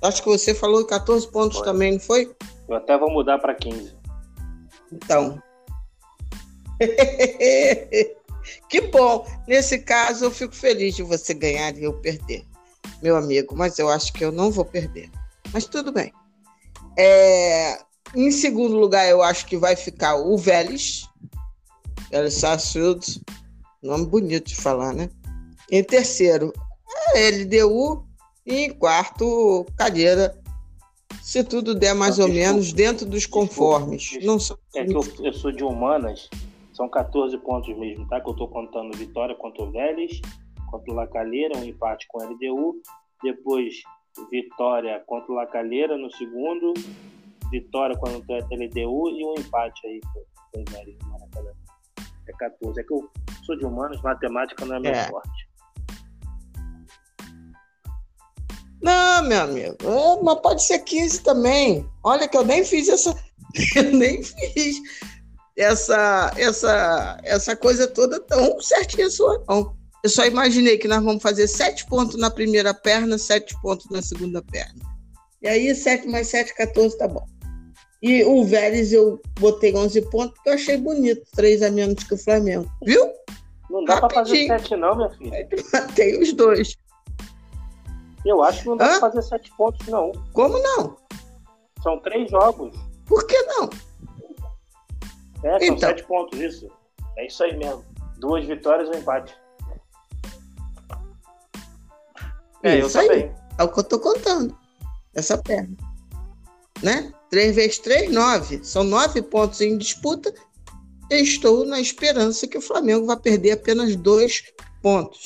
Acho que você falou 14 pontos foi. também, não foi? Eu até vou mudar para 15. Então. que bom. Nesse caso, eu fico feliz de você ganhar e eu perder, meu amigo. Mas eu acho que eu não vou perder. Mas tudo bem. É, em segundo lugar, eu acho que vai ficar o Vélez. Vélez Sarsfield. Nome bonito de falar, né? Em terceiro, a LDU. E em quarto, Cadeira. Se tudo der mais ou menos dentro dos conformes. Não sou... É que eu, eu, sou de humanas, são 14 pontos mesmo, tá? Que eu estou contando vitória contra o Vélez, contra o Lacalheira, um empate com o LDU. Depois, vitória contra o Lacalheira no segundo, vitória contra o LDU e um empate aí com o Vélez no Maracanã. É 14. É que eu sou de humanos, matemática não é meu é. forte. Não, meu amigo, é, mas pode ser 15 também. Olha que eu nem fiz essa. Eu nem fiz essa, essa, essa coisa toda tão certinha sua, não. Eu só imaginei que nós vamos fazer sete pontos na primeira perna, sete pontos na segunda perna. E aí, 7 mais 7, 14, tá bom. E o Vélez eu botei 11 pontos porque eu achei bonito, três a menos que o Flamengo. Viu? Não dá para fazer 7 não, minha filha. Matei os dois. Eu acho que não dá para fazer 7 pontos, não. Como não? São três jogos. Por que não? É, são então. 7 pontos, isso. É isso aí mesmo. Duas vitórias e um empate. É, isso eu aí. também. É o que eu tô contando. Essa perna. Né? 3 vezes 3, 9. São 9 pontos em disputa. estou na esperança que o Flamengo vai perder apenas 2 pontos.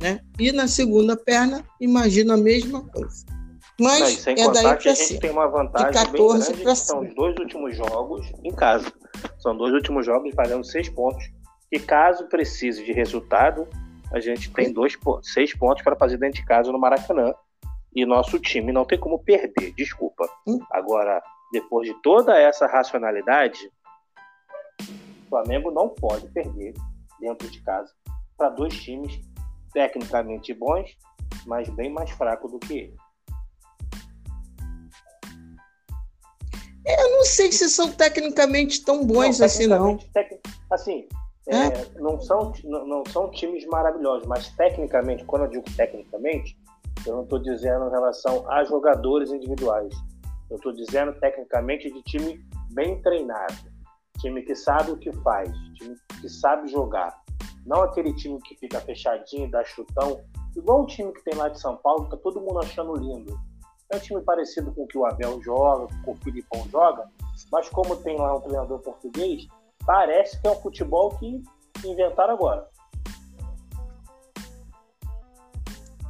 Né? E na segunda perna, imagino a mesma coisa. Mas sem é daí que a gente tem uma vantagem 14 bem grande, são os dois últimos jogos em casa. São dois últimos jogos valendo seis pontos. E caso precise de resultado, a gente tem dois, seis pontos para fazer dentro de casa no Maracanã. E nosso time não tem como perder, desculpa. Hum. Agora, depois de toda essa racionalidade, o Flamengo não pode perder dentro de casa para dois times tecnicamente bons, mas bem mais fracos do que ele. Eu não sei se são tecnicamente tão bons não, assim, não. Tec... Assim, é? É, não, são, não, não são times maravilhosos, mas tecnicamente, quando eu digo tecnicamente, eu não estou dizendo em relação a jogadores individuais. Eu estou dizendo tecnicamente de time bem treinado, time que sabe o que faz, time que sabe jogar. Não aquele time que fica fechadinho, dá chutão, igual o time que tem lá de São Paulo, que tá todo mundo achando lindo. É um time parecido com o que o Abel joga, com o Filipão joga, mas como tem lá um treinador português, parece que é um futebol que inventaram agora.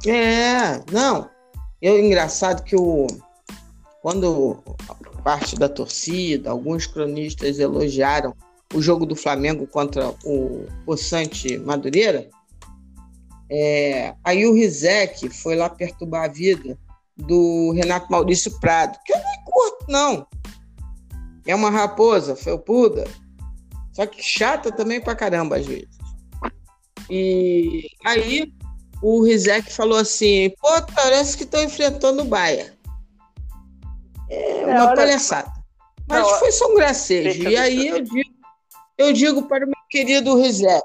É, não. Eu engraçado que o quando parte da torcida, alguns cronistas elogiaram o jogo do Flamengo contra o Poçante Madureira, é, aí o Rizek foi lá perturbar a vida do Renato Maurício Prado, que eu nem curto, não. É uma raposa felpuda, só que chata também pra caramba às vezes. E aí o Rizek falou assim: pô, parece que estão enfrentando o Baia. É, é uma palhaçada. Mas não, foi só um gracejo. E aí eu digo, eu digo para o meu querido Rizek.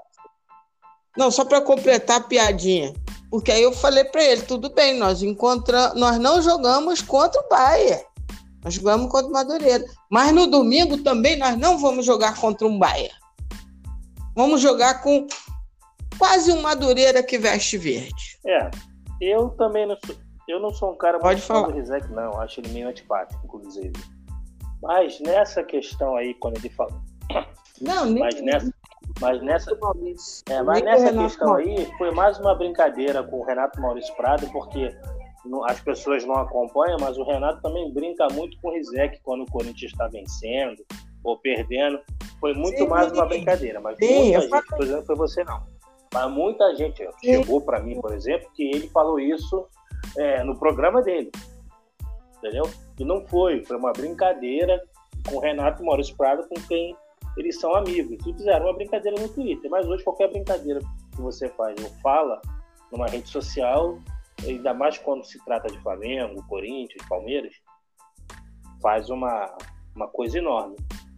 Não, só para completar a piadinha. Porque aí eu falei para ele, tudo bem, nós encontramos, nós não jogamos contra o Baia. Nós jogamos contra o Madureira. Mas no domingo também nós não vamos jogar contra um Baia. Vamos jogar com quase um Madureira que veste verde. É, eu também não sou, eu não sou um cara Pode muito falar. do Rizek, não. Acho ele meio antipático, inclusive. Mas nessa questão aí, quando ele falou. Não, nem. Mas nessa, mas nessa, é, mas nessa questão aí, foi mais uma brincadeira com o Renato Maurício Prado, porque as pessoas não acompanham, mas o Renato também brinca muito com o Rizek quando o Corinthians está vencendo ou perdendo. Foi muito Sim, mais uma brincadeira, mas Sim, muita gente, por exemplo, foi você não. Mas muita gente chegou para mim, por exemplo, que ele falou isso é, no programa dele. Entendeu? E não foi, foi uma brincadeira com o Renato Maurício Prado, com quem eles são amigos e fizeram uma brincadeira no Twitter. Mas hoje qualquer brincadeira que você faz ou fala numa rede social, ainda mais quando se trata de Flamengo, Corinthians, Palmeiras, faz uma, uma coisa enorme.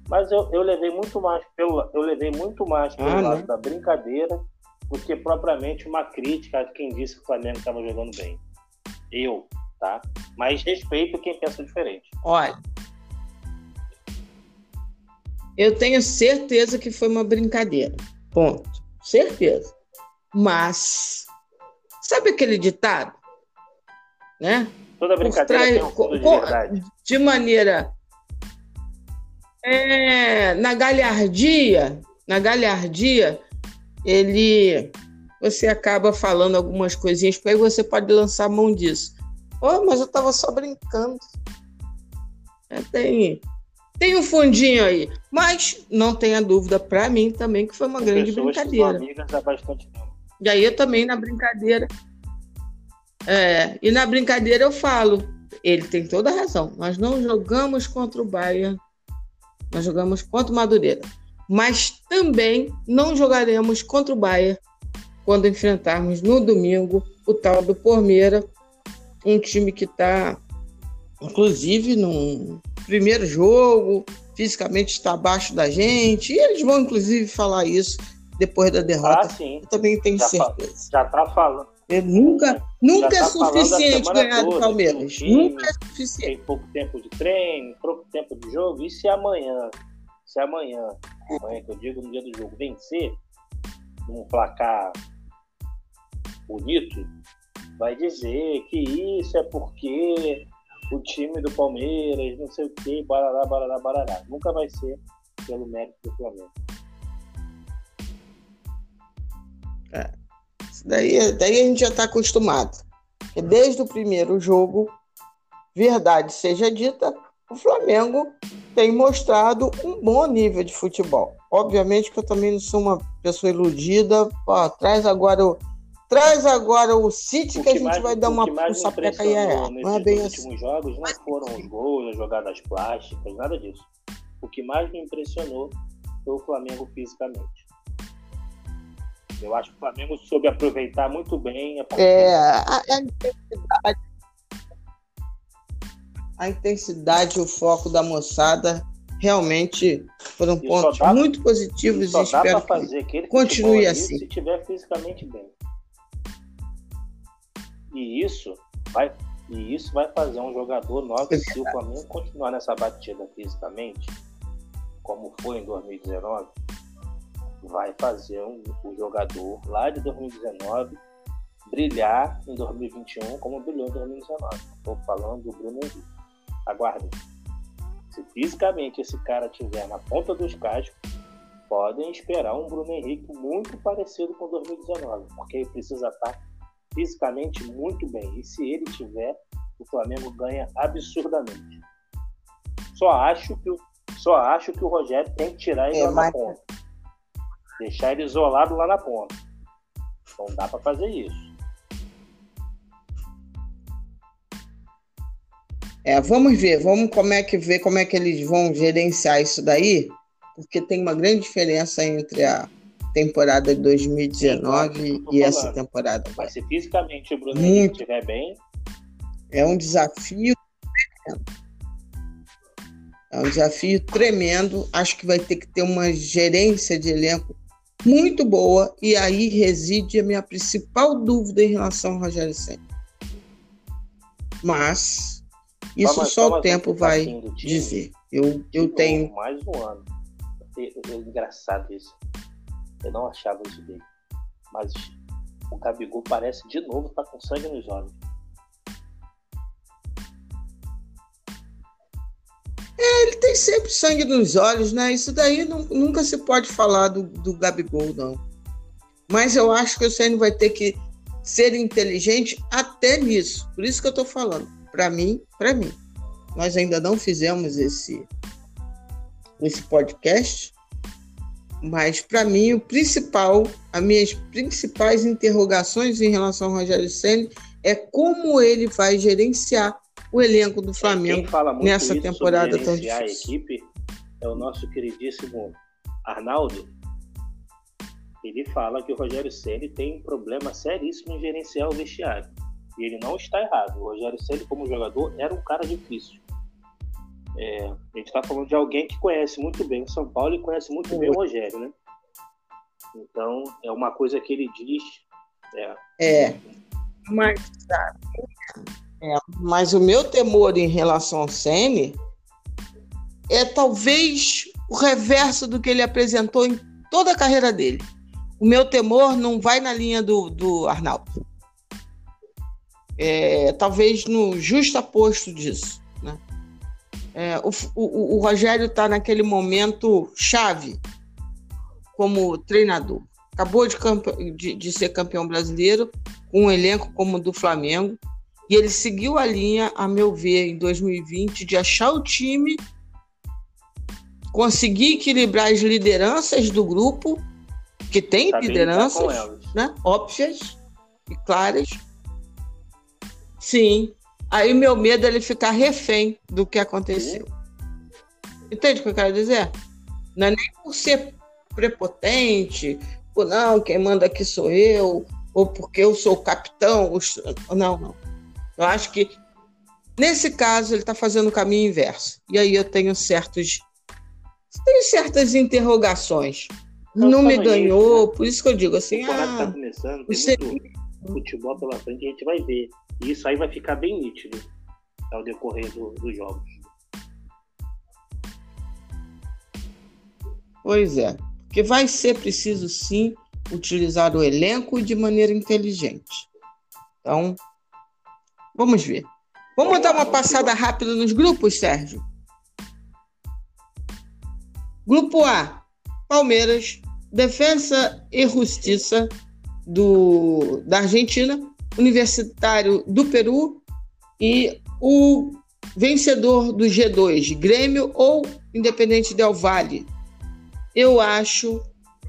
Mas eu, eu levei muito mais pelo, eu levei muito mais pelo ah, lado né? da brincadeira do que propriamente uma crítica de quem disse que o Flamengo estava jogando bem. Eu, tá? Mas respeito quem pensa diferente. Olha, eu tenho certeza que foi uma brincadeira. Ponto. Certeza. Mas, sabe aquele ditado? Né? Toda brincadeira tem um fundo de verdade. De maneira... É, na galhardia, na galhardia, ele... Você acaba falando algumas coisinhas para aí você pode lançar a mão disso. Oh, mas eu estava só brincando. É, tem tem um fundinho aí. Mas não tenha dúvida para mim também que foi uma grande brincadeira. E aí eu também na brincadeira. É, e na brincadeira eu falo, ele tem toda a razão. Nós não jogamos contra o Bayern, nós jogamos contra o Madureira. Mas também não jogaremos contra o Bayern quando enfrentarmos no domingo o tal do Pormeira, um time que está, inclusive, num, primeiro jogo, fisicamente está abaixo da gente. E eles vão, inclusive, falar isso depois da derrota. Ah, sim. Eu também tenho já certeza. Já está falando. Ele nunca nunca tá é suficiente ganhar do Palmeiras. Time, nunca é suficiente. Tem pouco tempo de treino, pouco tempo de jogo. E se amanhã, se amanhã, amanhã que eu digo no dia do jogo, vencer, num placar bonito, vai dizer que isso é porque o time do Palmeiras, não sei o que, barará, barará, barará. Nunca vai ser pelo mérito do Flamengo. É. Daí, daí a gente já está acostumado. Desde o primeiro jogo, verdade seja dita, o Flamengo tem mostrado um bom nível de futebol. Obviamente que eu também não sou uma pessoa iludida. Ó, traz agora o Traz agora o City que, que, a gente mais, vai dar uma puxa pra cair. É, não é bem assim. últimos jogos não foram os gols, as jogadas plásticas, nada disso. O que mais me impressionou foi o Flamengo fisicamente. Eu acho que o Flamengo soube aproveitar muito bem a É, a, a intensidade. A intensidade e o foco da moçada realmente foram e pontos dá, muito positivos e, e espero que, continue assim. Se tiver fisicamente bem. E isso vai, e isso vai fazer um jogador novo, se o Flamengo continuar nessa batida fisicamente, como foi em 2019, vai fazer um, um jogador lá de 2019 brilhar em 2021 como brilhou em 2019. Estou falando do Bruno Henrique. Aguardem. Se fisicamente esse cara tiver na ponta dos cascos, podem esperar um Bruno Henrique muito parecido com 2019, porque ele precisa estar fisicamente muito bem. E se ele tiver, o Flamengo ganha absurdamente. Só acho que o, só acho que o Rogério tem que tirar ele é, lá mas... na ponta. Deixar ele isolado lá na ponta. Não dá para fazer isso. É, vamos ver, vamos como é que ver como é que eles vão gerenciar isso daí, porque tem uma grande diferença entre a temporada de 2019 Sim, e essa temporada. Mas se fisicamente o Bruno Muito. estiver bem. É um desafio tremendo. É um desafio tremendo. Acho que vai ter que ter uma gerência de elenco muito boa. E aí reside a minha principal dúvida em relação ao Rogério Senna. Mas isso Toma, só o tempo vai dizer. Eu, eu tenho. Mais um ano. É, é engraçado isso. Eu não achava isso dele. Mas o Gabigol parece de novo estar tá com sangue nos olhos. É, ele tem sempre sangue nos olhos, né? Isso daí não, nunca se pode falar do, do Gabigol, não. Mas eu acho que o Senna vai ter que ser inteligente até nisso. Por isso que eu estou falando. Para mim, para mim. Nós ainda não fizemos esse, esse podcast, mas, para mim, o principal, as minhas principais interrogações em relação ao Rogério Senna é como ele vai gerenciar o elenco do Flamengo nessa temporada tão difícil. a equipe é o nosso queridíssimo Arnaldo, ele fala que o Rogério Ceni tem um problema seríssimo em gerenciar o vestiário. E ele não está errado. O Rogério Ceni, como jogador, era um cara difícil. É, a gente está falando de alguém que conhece muito bem o São Paulo e conhece muito bem o Rogério, né? Então, é uma coisa que ele diz. É. é mas, é, mas o meu temor em relação ao Sene é talvez o reverso do que ele apresentou em toda a carreira dele. O meu temor não vai na linha do, do Arnaldo. É, talvez no justo aposto disso. Né? É, o, o, o Rogério está naquele momento chave como treinador. Acabou de, de, de, ser campeão brasileiro, com um elenco como o do Flamengo, e ele seguiu a linha, a meu ver, em 2020, de achar o time, conseguir equilibrar as lideranças do grupo, que tem lideranças né, óbvias e claras. Sim. Aí meu medo é ele ficar refém do que aconteceu. Entende o que eu quero dizer? Não é nem por ser prepotente, ou não, quem manda aqui sou eu, ou porque eu sou o capitão. Não, não. Eu acho que nesse caso ele está fazendo o caminho inverso. E aí eu tenho certos. Tenho certas interrogações. Não, não me ganhou, isso, né? por isso que eu digo assim. Ah, tá começando, tem muito futebol pela frente, a gente vai ver. E isso aí vai ficar bem nítido ao decorrer do, dos jogos. Pois é. Porque vai ser preciso, sim, utilizar o elenco de maneira inteligente. Então, vamos ver. Vamos dar uma passada rápida nos grupos, Sérgio? Grupo A: Palmeiras, Defensa e Justiça do, da Argentina, Universitário do Peru e o vencedor do G2, Grêmio ou Independente Del Valle, eu acho,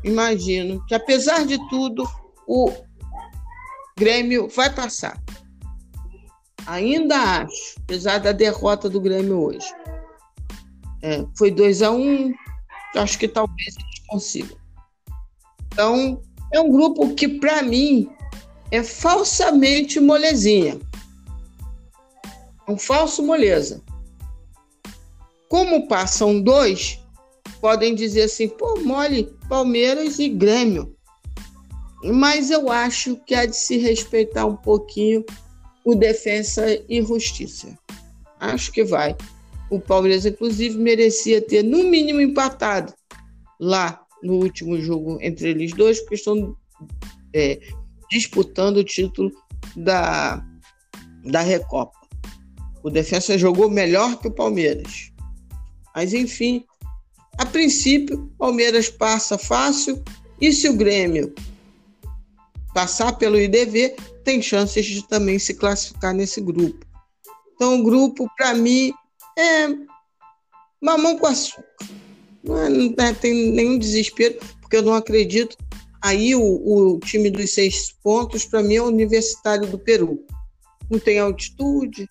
imagino, que apesar de tudo, o Grêmio vai passar. Ainda acho, apesar da derrota do Grêmio hoje. É, foi 2 a 1 um, acho que talvez eles consigam. Então, é um grupo que, para mim, é falsamente molezinha. Um falso moleza. Como passam dois, podem dizer assim, pô, mole, Palmeiras e Grêmio. Mas eu acho que há de se respeitar um pouquinho o defensa e justiça. Acho que vai. O Palmeiras, inclusive, merecia ter, no mínimo, empatado lá no último jogo entre eles dois, porque estão é, disputando o título da, da Recopa. O defensa jogou melhor que o Palmeiras. Mas, enfim, a princípio, Palmeiras passa fácil e se o Grêmio passar pelo IDV, tem chances de também se classificar nesse grupo. Então, o grupo, para mim, é mamão com açúcar. Não, é, não é, tem nenhum desespero, porque eu não acredito. Aí, o, o time dos seis pontos, para mim, é o Universitário do Peru. Não tem altitude,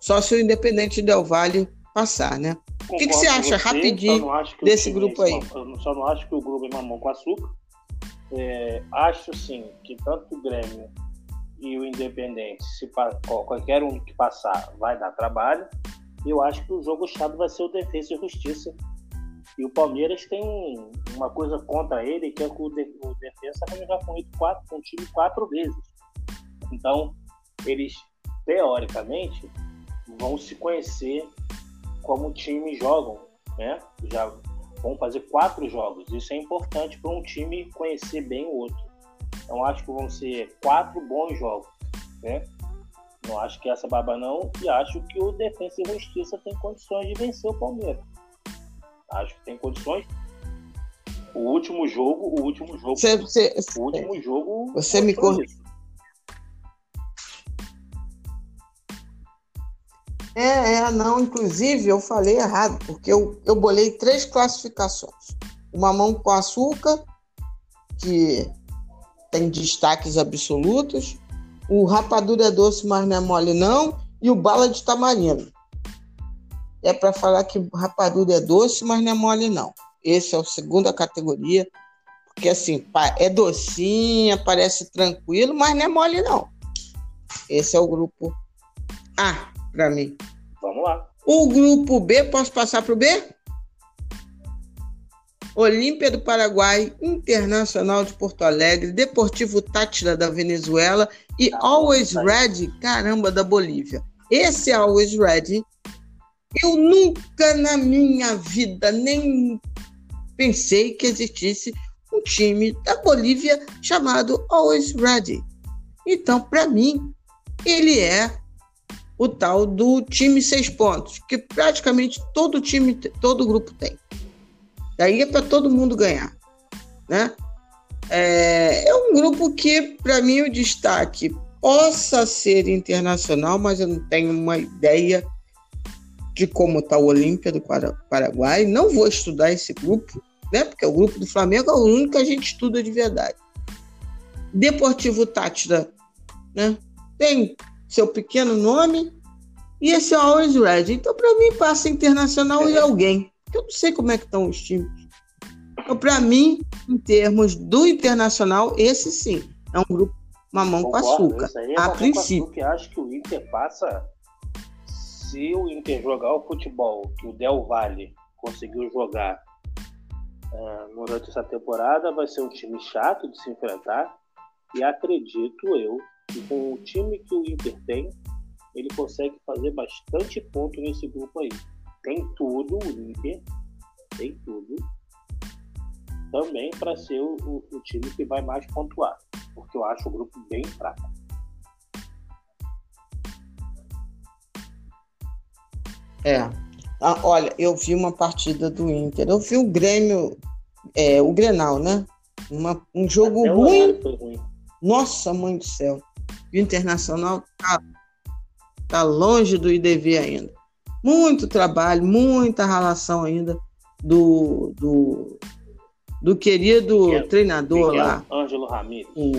só se o Independente Del Valle passar, né? O que, que, você acha, você, rapidinho, desse grupo aí? Eu só não acho que o grupo é mamão com açúcar. É, acho, sim, que tanto o Grêmio e o Independente, se qualquer um que passar, vai dar trabalho. Eu acho que o jogo chave vai ser o Defesa e Justiça. E o Palmeiras tem uma coisa contra ele, que é que o, Defesa vai jogar com, ele quatro, com o time quatro vezes. Então, eles, teoricamente, vão se conhecer como times jogam, né? Já vão fazer quatro jogos. Isso é importante para um time conhecer bem o outro. Então acho que vão ser quatro bons jogos, né? Não acho que essa baba não e acho que o Defensa e Justiça tem condições de vencer o Palmeiras. Acho que tem condições. O último jogo, o último jogo, você, você, o último jogo. Você me corrige. É, é, não, inclusive eu falei errado, porque eu, eu bolei três classificações. O mamão com açúcar, que tem destaques absolutos, o rapadura é doce, mas não é mole não, e o bala de tamarindo. É para falar que rapadura é doce, mas não é mole não. Esse é o segunda categoria. Porque assim, é docinha, parece tranquilo, mas não é mole, não. Esse é o grupo A para mim. Vamos lá. O grupo B, posso passar para o B? Olímpia do Paraguai, Internacional de Porto Alegre, Deportivo Tátira da Venezuela e Always Red, caramba, da Bolívia. Esse Always Red, eu nunca na minha vida nem pensei que existisse um time da Bolívia chamado Always Ready. Então, para mim, ele é o tal do time seis pontos, que praticamente todo time, todo grupo tem. Daí é para todo mundo ganhar, né? É, é um grupo que, para mim, o destaque possa ser internacional, mas eu não tenho uma ideia de como está o Olímpia do Paraguai. Não vou estudar esse grupo, né? Porque o grupo do Flamengo é o único que a gente estuda de verdade. Deportivo Tátira, né? Tem seu pequeno nome e esse é Always Red. Então, para mim, passa internacional é. e alguém. Eu não sei como é que estão os times. Então, para mim, em termos do internacional, esse sim é um grupo mamão Concordo, com açúcar. É a princípio. Que acho que o Inter passa. Se o Inter jogar o futebol que o Del Valle conseguiu jogar uh, durante essa temporada, vai ser um time chato de se enfrentar. E acredito eu que com o time que o Inter tem, ele consegue fazer bastante ponto nesse grupo aí. Tem tudo, o Inter tem tudo também para ser o, o, o, time que vai mais pontuar, porque eu acho o grupo bem fraco. É. Ah, olha, eu vi uma partida do Inter, eu vi o Grêmio, é, o Grenal, né? Uma, um jogo ruim. ruim. Nossa, mãe do céu. O Internacional tá, tá longe do IDV ainda. Muito trabalho, muita relação ainda do, do, do querido Miguel, treinador Miguel lá. Ângelo Ramírez. O,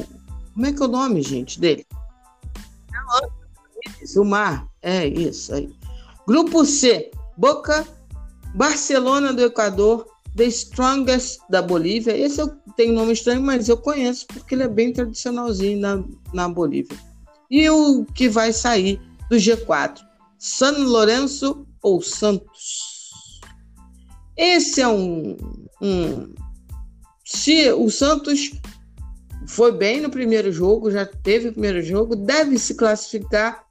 como é que é o nome, gente, dele? O Mar. É isso aí. Grupo C, Boca, Barcelona do Equador, The Strongest da Bolívia. Esse eu tenho nome estranho, mas eu conheço porque ele é bem tradicionalzinho na, na Bolívia. E o que vai sair do G4? San Lourenço ou Santos? Esse é um, um se o Santos foi bem no primeiro jogo, já teve o primeiro jogo, deve se classificar.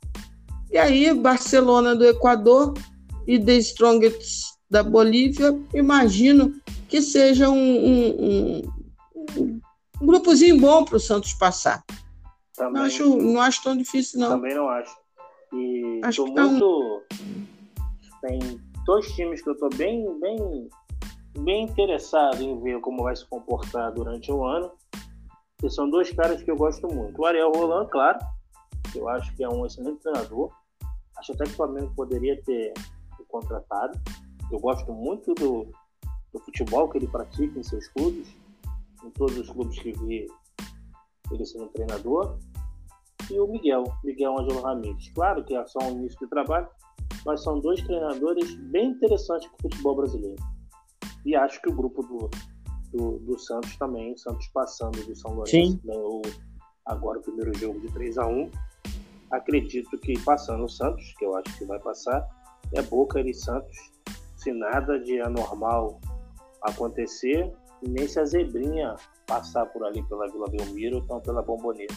E aí, Barcelona do Equador e The Strongest da Bolívia, imagino que seja um, um, um, um grupozinho bom para o Santos passar. Também, não, acho, não acho tão difícil, não. Também não acho. E acho muito. Tá Tem dois times que eu tô bem, bem bem interessado em ver como vai se comportar durante o ano. E são dois caras que eu gosto muito. O Ariel Roland, claro, eu acho que é um excelente treinador. Acho até que o Flamengo poderia ter contratado. Eu gosto muito do, do futebol que ele pratica em seus clubes, em todos os clubes que vi ele sendo treinador. E o Miguel, Miguel Angelo Ramírez. Claro que é só um início de trabalho, mas são dois treinadores bem interessantes para o futebol brasileiro. E acho que o grupo do, do, do Santos também, Santos passando do São Lourenço, ganhou agora o primeiro jogo de 3 a 1 Acredito que passando o Santos, que eu acho que vai passar, é Boca e Santos. Se nada de anormal acontecer, nem se a zebrinha passar por ali pela Vila Belmiro ou então pela Bombonera.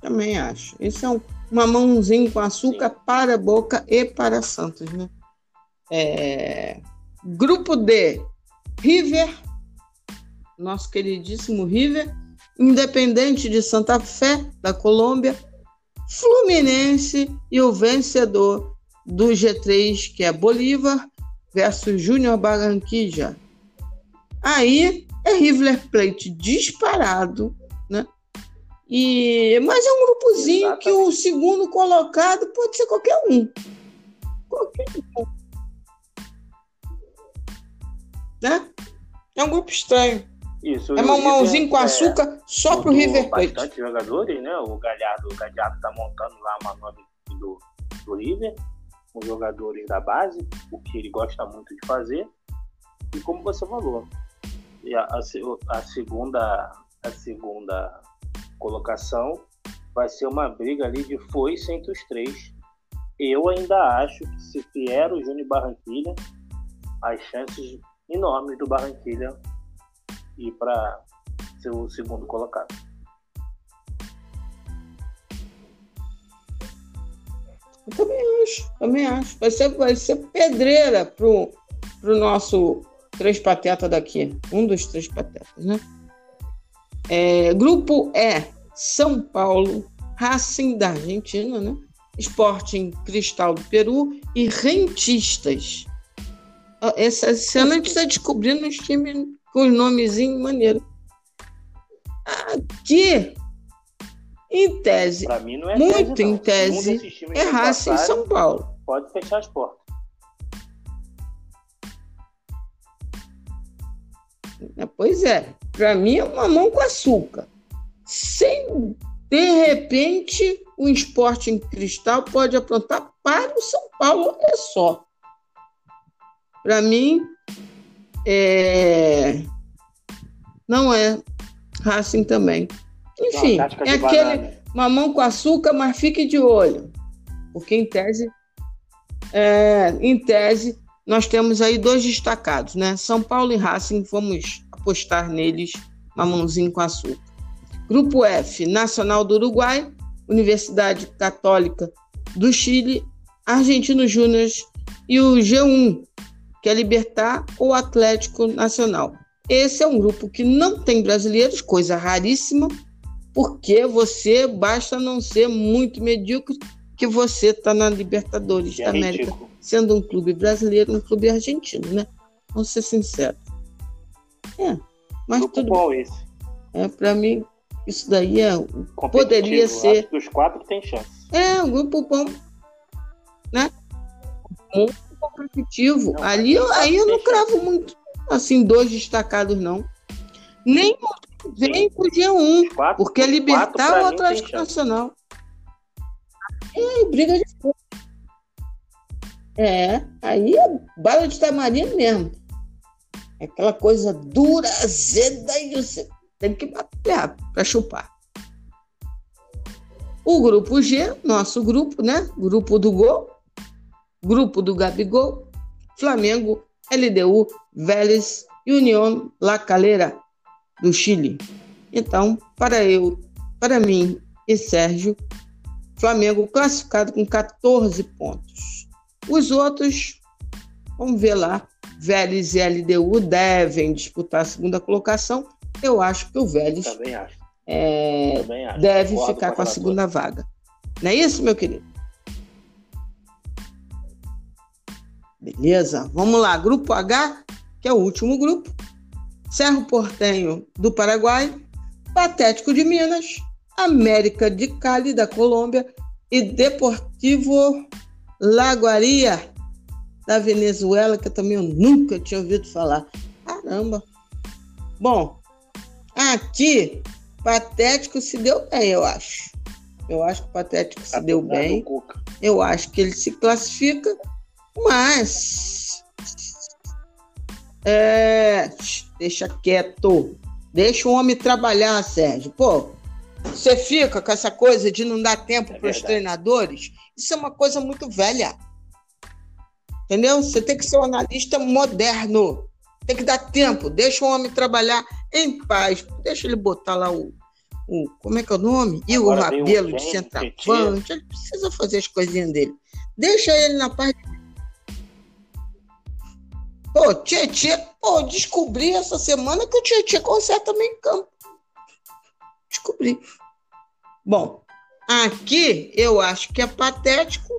Também acho. Esse é um mamãozinho com açúcar Sim. para Boca e para Santos, né? É... Grupo D, River, nosso queridíssimo River, Independente de Santa Fé, da Colômbia, Fluminense e o vencedor do G3, que é Bolívar, versus Júnior Barranquilla. Aí é River Plate disparado, né? E, mas é um grupozinho Exatamente. que o segundo colocado pode ser qualquer um. Qualquer um. Né? É um grupo estranho. Isso, é mamãozinho com açúcar é, só pro River Plate. Bastante jogadores, né? O Galhardo, o Galhardo tá montando lá uma nova do, do River. com jogadores da base, o que ele gosta muito de fazer. E como você falou, a, a, a segunda a segunda colocação vai ser uma briga ali de foice entre os três. Eu ainda acho que se vier o Júnior Barranquilha, as chances enormes do Barranquilha ir para ser o segundo colocado. Eu também acho, também acho. Vai ser, vai ser pedreira pro, pro nosso três patetas daqui. Um dos três patetas, né? É, grupo E, São Paulo, Racing da Argentina, né? Sporting Cristal do Peru e Rentistas. Essa, ano a gente está descobrindo os times com os nomezinhos maneiros. Aqui, em tese, é muito tese, em tese, é Racing em São Paulo. Pode fechar as portas. É, pois é, para mim é uma mão com açúcar. Sem, de repente, o esporte em cristal pode aprontar para o São Paulo, é só. Para mim, é... não é Racing também. Enfim, é aquele banana. mamão com açúcar, mas fique de olho. Porque em tese, é, em tese, nós temos aí dois destacados, né? São Paulo e Racing, vamos apostar neles, mamãozinho com açúcar. Grupo F, Nacional do Uruguai, Universidade Católica do Chile, Argentino Júnior e o G1, que é Libertar ou Atlético Nacional. Esse é um grupo que não tem brasileiros, coisa raríssima, porque você basta não ser muito medíocre que você está na Libertadores é da América, ridículo. sendo um clube brasileiro, um clube argentino, né? Vamos ser sinceros. É, mas grupo tudo bom esse. É, para mim, isso daí é, poderia ser. Dos quatro tem chance. É, um grupo bom, né? Muito competitivo. Não, Ali, aí eu não cravo muito, assim, dois destacados, não. Nem vem com o G1, quatro, porque é Libertar o Atlético Nacional. É, briga de fogo. É, aí é bala de tamarindo mesmo. É aquela coisa dura, azeda e você tem que bater para chupar. O grupo G, nosso grupo, né? Grupo do Gol, grupo do Gabigol, Flamengo, LDU, Vélez e União La Calera do Chile. Então, para eu, para mim e Sérgio, Flamengo classificado com 14 pontos. Os outros, vamos ver lá, Vélez e LDU devem disputar a segunda colocação. Eu acho que o Vélez é, deve ficar com a segunda vaga. Não é isso, meu querido? Beleza, vamos lá. Grupo H, que é o último grupo. Cerro Portenho do Paraguai, Patético de Minas, América de Cali da Colômbia e Deportivo Laguaria da Venezuela, que eu também nunca tinha ouvido falar. Caramba! Bom, aqui, Patético se deu bem, eu acho. Eu acho que o Patético se deu bem. Eu acho que ele se classifica mas. É, deixa quieto. Deixa o homem trabalhar, Sérgio. Pô, você fica com essa coisa de não dar tempo é para os treinadores. Isso é uma coisa muito velha. Entendeu? Você tem que ser um analista moderno. Tem que dar tempo. Deixa o homem trabalhar em paz. Deixa ele botar lá o. o como é que é o nome? E o Rabelo de centroavante. Ele precisa fazer as coisinhas dele. Deixa ele na paz Pô, Tietê, pô, descobri essa semana que o Tietê conserta meio campo. Descobri. Bom, aqui eu acho que é patético.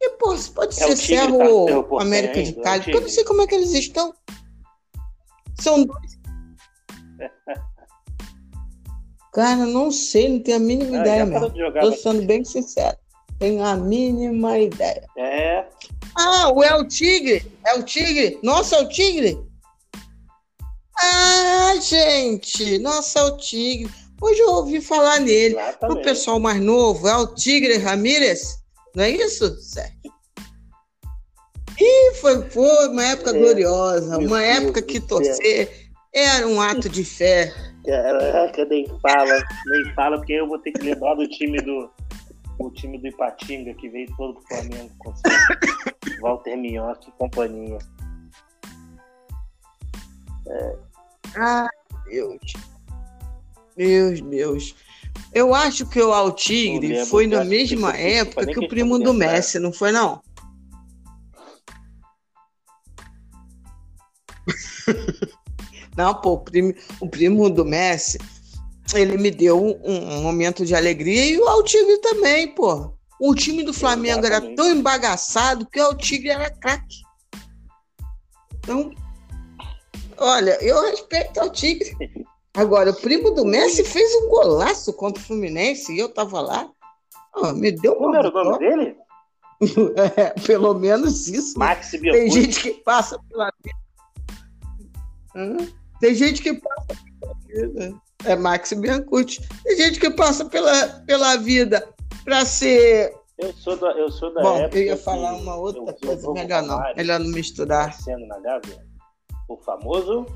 E, pô, pode é ser Cerro ou América de Cali, porque eu não sei como é que eles estão. São dois. Cara, não sei, não tenho a mínima ah, ideia mesmo. Tô sendo bem sincero. Tenho a mínima ideia. É. Ah, o El Tigre. É o Tigre. Nossa, é o Tigre. Ah, gente. Nossa, é o Tigre. Hoje eu ouvi falar nele. Exatamente. O pessoal mais novo, é o Tigre Ramírez. Não é isso, Sérgio? E foi, foi uma época é, gloriosa, uma época que torcer era um ato de fé. Caraca, nem fala, nem fala, porque eu vou ter que lembrar do time do, o time do Ipatinga que veio todo pro Flamengo Walter Minhoca e companhia. É. Ah, Deus. Deus, Deus. Eu acho que o Altigre foi na mesma época que o primo do Messi, não foi não? não, pô, o primo, o primo do Messi ele me deu um, um, momento de alegria e o Altigre também, pô. O time do Flamengo Exatamente. era tão embagaçado que o Altigre era craque. Então, olha, eu respeito o Tigre. Agora, o primo do Messi fez um golaço contra o Fluminense e eu tava lá. Oh, me deu uma. Como era o nome dele? é, pelo menos isso. Max Tem gente que passa pela vida. Tem gente que passa pela vida é Max Biancucci. Tem gente que passa pela, pela vida para ser. Eu sou da, eu sou da Bom, época. eu ia falar uma outra eu, coisa, eu melhor não. Melhor não misturar. Sendo na Gávea, o famoso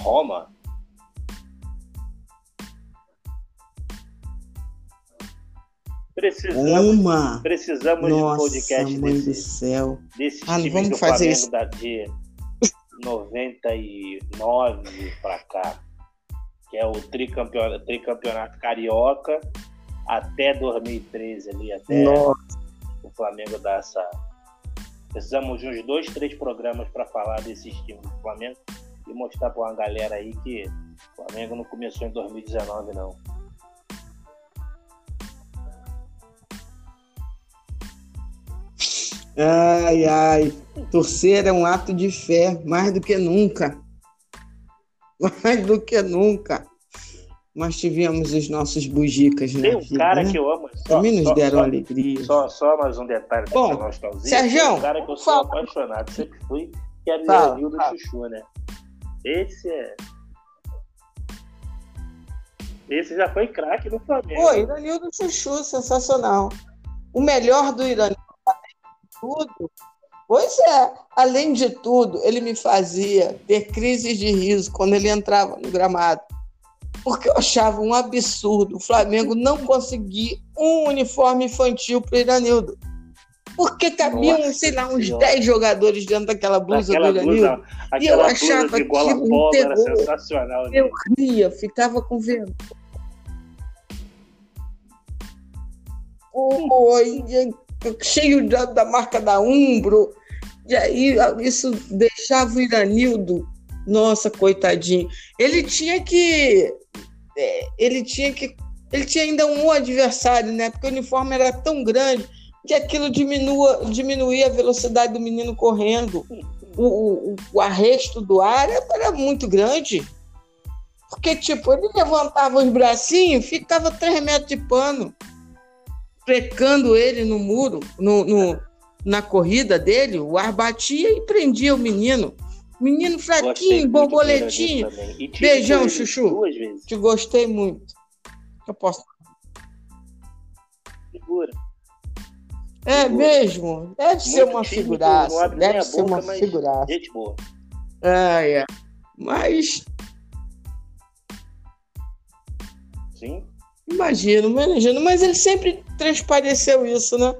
Roma. Precisamos, Uma. precisamos Nossa, de um podcast mãe desse, do céu. desse ah, time vamos do fazer Flamengo isso. da, de 99 para cá que é o tricampeonato, tricampeonato carioca, até 2013 ali, até Nossa. o Flamengo dar essa. Precisamos de uns dois, três programas para falar desses times do Flamengo e mostrar para uma galera aí que o Flamengo não começou em 2019, não. Ai, ai. Torcer é um ato de fé, mais do que nunca mais do que nunca. Mas tivemos os nossos bugicas, né? Tem um cara né? que eu amo. Só, Também nos só, deram só, alegria. Só, só mais um detalhe Bom, nostalgia. Sérgio, um cara que eu sou fala. apaixonado, sempre fui, que é o do Chuchu, né? Esse é. Esse já foi craque no Flamengo. Pô, Iranildo Chuchu, sensacional. O melhor do Iranildo, tudo, Pois é, além de tudo, ele me fazia ter crises de riso quando ele entrava no gramado. Porque eu achava um absurdo o Flamengo não conseguir um uniforme infantil para o Iranildo. Porque cabiam, Nossa sei lá, uns 10 jogadores dentro daquela blusa Aquela do Iranildo. E eu achava que um terror. sensacional. Eu ria, ficava com vergonha. Oi, cheio da, da marca da Umbro. E aí isso deixava o Iranildo, nossa, coitadinho. Ele tinha que. É, ele tinha que. Ele tinha ainda um adversário, né? Porque o uniforme era tão grande que aquilo diminua, diminuía a velocidade do menino correndo. O, o, o arresto do ar era muito grande. Porque, tipo, ele levantava os bracinhos, ficava três metros de pano, precando ele no muro, no, no, na corrida dele, o ar batia e prendia o menino. Menino fraquinho, borboletinho. Beijão, Chuchu. Te gostei muito. Eu posso. Figura. É Figura. mesmo? Deve muito ser uma figuraça. Deve ser boca, uma figuraça. Gente boa. É, é. Mas. Sim. Imagino, imagino. Mas ele sempre transpareceu isso, né?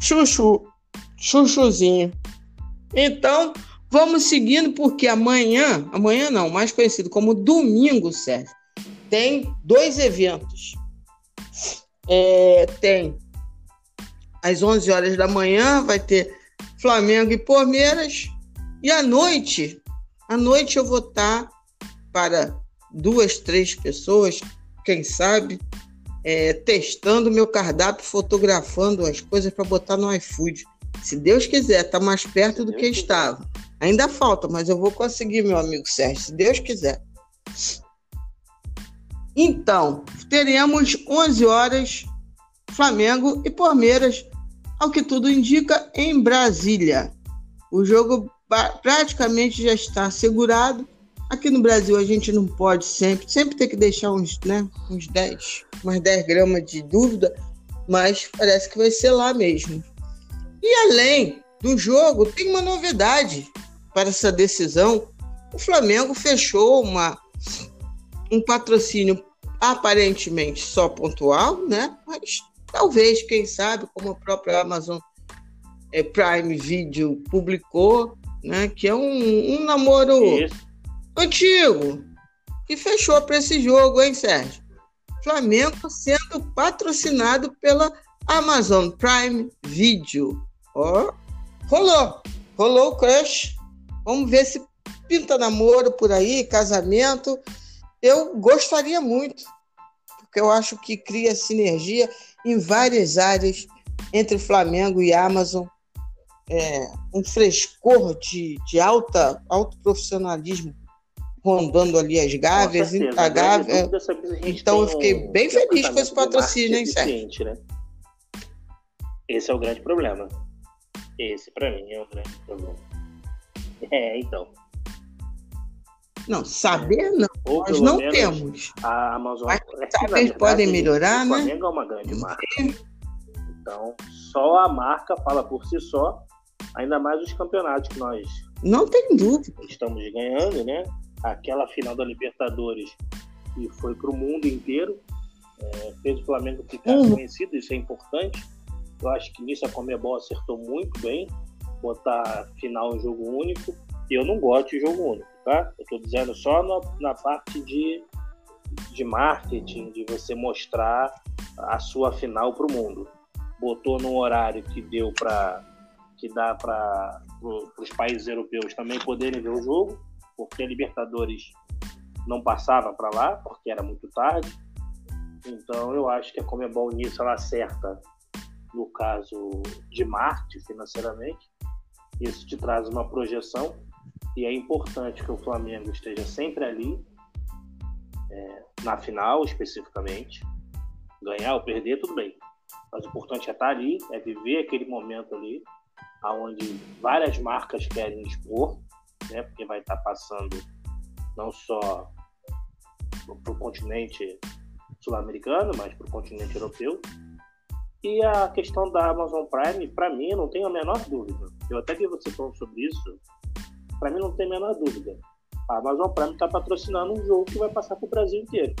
Chuchu chuchuzinho. Então, vamos seguindo, porque amanhã, amanhã não, mais conhecido como domingo, Sérgio, tem dois eventos. É, tem às 11 horas da manhã, vai ter Flamengo e Palmeiras, e à noite, à noite eu vou estar para duas, três pessoas, quem sabe, é, testando meu cardápio, fotografando as coisas para botar no iFood. Se Deus quiser, está mais perto do que estava. Ainda falta, mas eu vou conseguir, meu amigo Sérgio, se Deus quiser. Então, teremos 11 horas Flamengo e Palmeiras, ao que tudo indica, em Brasília. O jogo praticamente já está assegurado. Aqui no Brasil a gente não pode sempre, sempre tem que deixar uns, né, uns 10, umas 10 gramas de dúvida, mas parece que vai ser lá mesmo. E além do jogo, tem uma novidade para essa decisão. O Flamengo fechou uma, um patrocínio aparentemente só pontual, né? Mas talvez, quem sabe, como a própria Amazon é, Prime Video publicou, né? Que é um, um namoro Isso. antigo que fechou para esse jogo, hein, Sérgio? Flamengo sendo patrocinado pela Amazon Prime Video. Ó, rolou, rolou o crush. Vamos ver se pinta namoro por aí, casamento. Eu gostaria muito, porque eu acho que cria sinergia em várias áreas entre Flamengo e Amazon. É, um frescor de, de alta, alto profissionalismo rondando ali as gáveas, a gávea. Então eu fiquei um, bem feliz com esse patrocínio, hein, Sérgio? Né? Esse é o grande problema. Esse, para mim, é o grande problema. É, então. Não, saber não. Ou Nós não temos. A Amazon. Mas, é talvez podem melhorar, né? O Flamengo é uma grande marca. Então, só a marca fala por si só, ainda mais os campeonatos que nós. Não tem dúvida. Estamos ganhando, né? Aquela final da Libertadores que foi para o mundo inteiro, é, fez o Flamengo ficar uhum. conhecido, isso é importante. Eu acho que nisso a Comebol acertou muito bem, botar final em jogo único. Eu não gosto de jogo único, tá? Eu estou dizendo só na, na parte de, de marketing, de você mostrar a sua final para o mundo. Botou num horário que deu para que dá para pro, os países europeus também poderem ver o jogo, porque a Libertadores não passava para lá, porque era muito tarde. Então eu acho que a Comebol nisso ela acerta no caso de Marte financeiramente. Isso te traz uma projeção e é importante que o Flamengo esteja sempre ali, é, na final especificamente. Ganhar ou perder, tudo bem. Mas o importante é estar ali, é viver aquele momento ali, aonde várias marcas querem expor, né, porque vai estar passando não só para o continente sul-americano, mas para o continente europeu. E a questão da Amazon Prime, para mim, não tenho a menor dúvida. Eu até vi você falando sobre isso. Para mim, não tem a menor dúvida. A Amazon Prime está patrocinando um jogo que vai passar para o Brasil inteiro.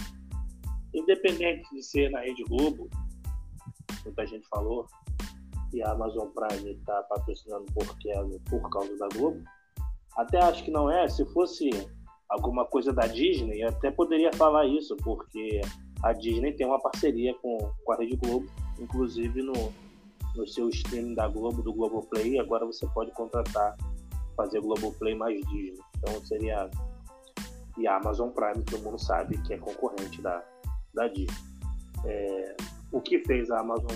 Independente de ser na Rede Globo, muita gente falou, e a Amazon Prime está patrocinando porque por causa da Globo. Até acho que não é. Se fosse alguma coisa da Disney, eu até poderia falar isso, porque a Disney tem uma parceria com, com a Rede Globo inclusive no, no seu streaming da Globo, do Globoplay, agora você pode contratar, fazer Globoplay mais Disney. Então seria. E a Amazon Prime, todo mundo sabe que é concorrente da, da Disney. É, o que fez a Amazon.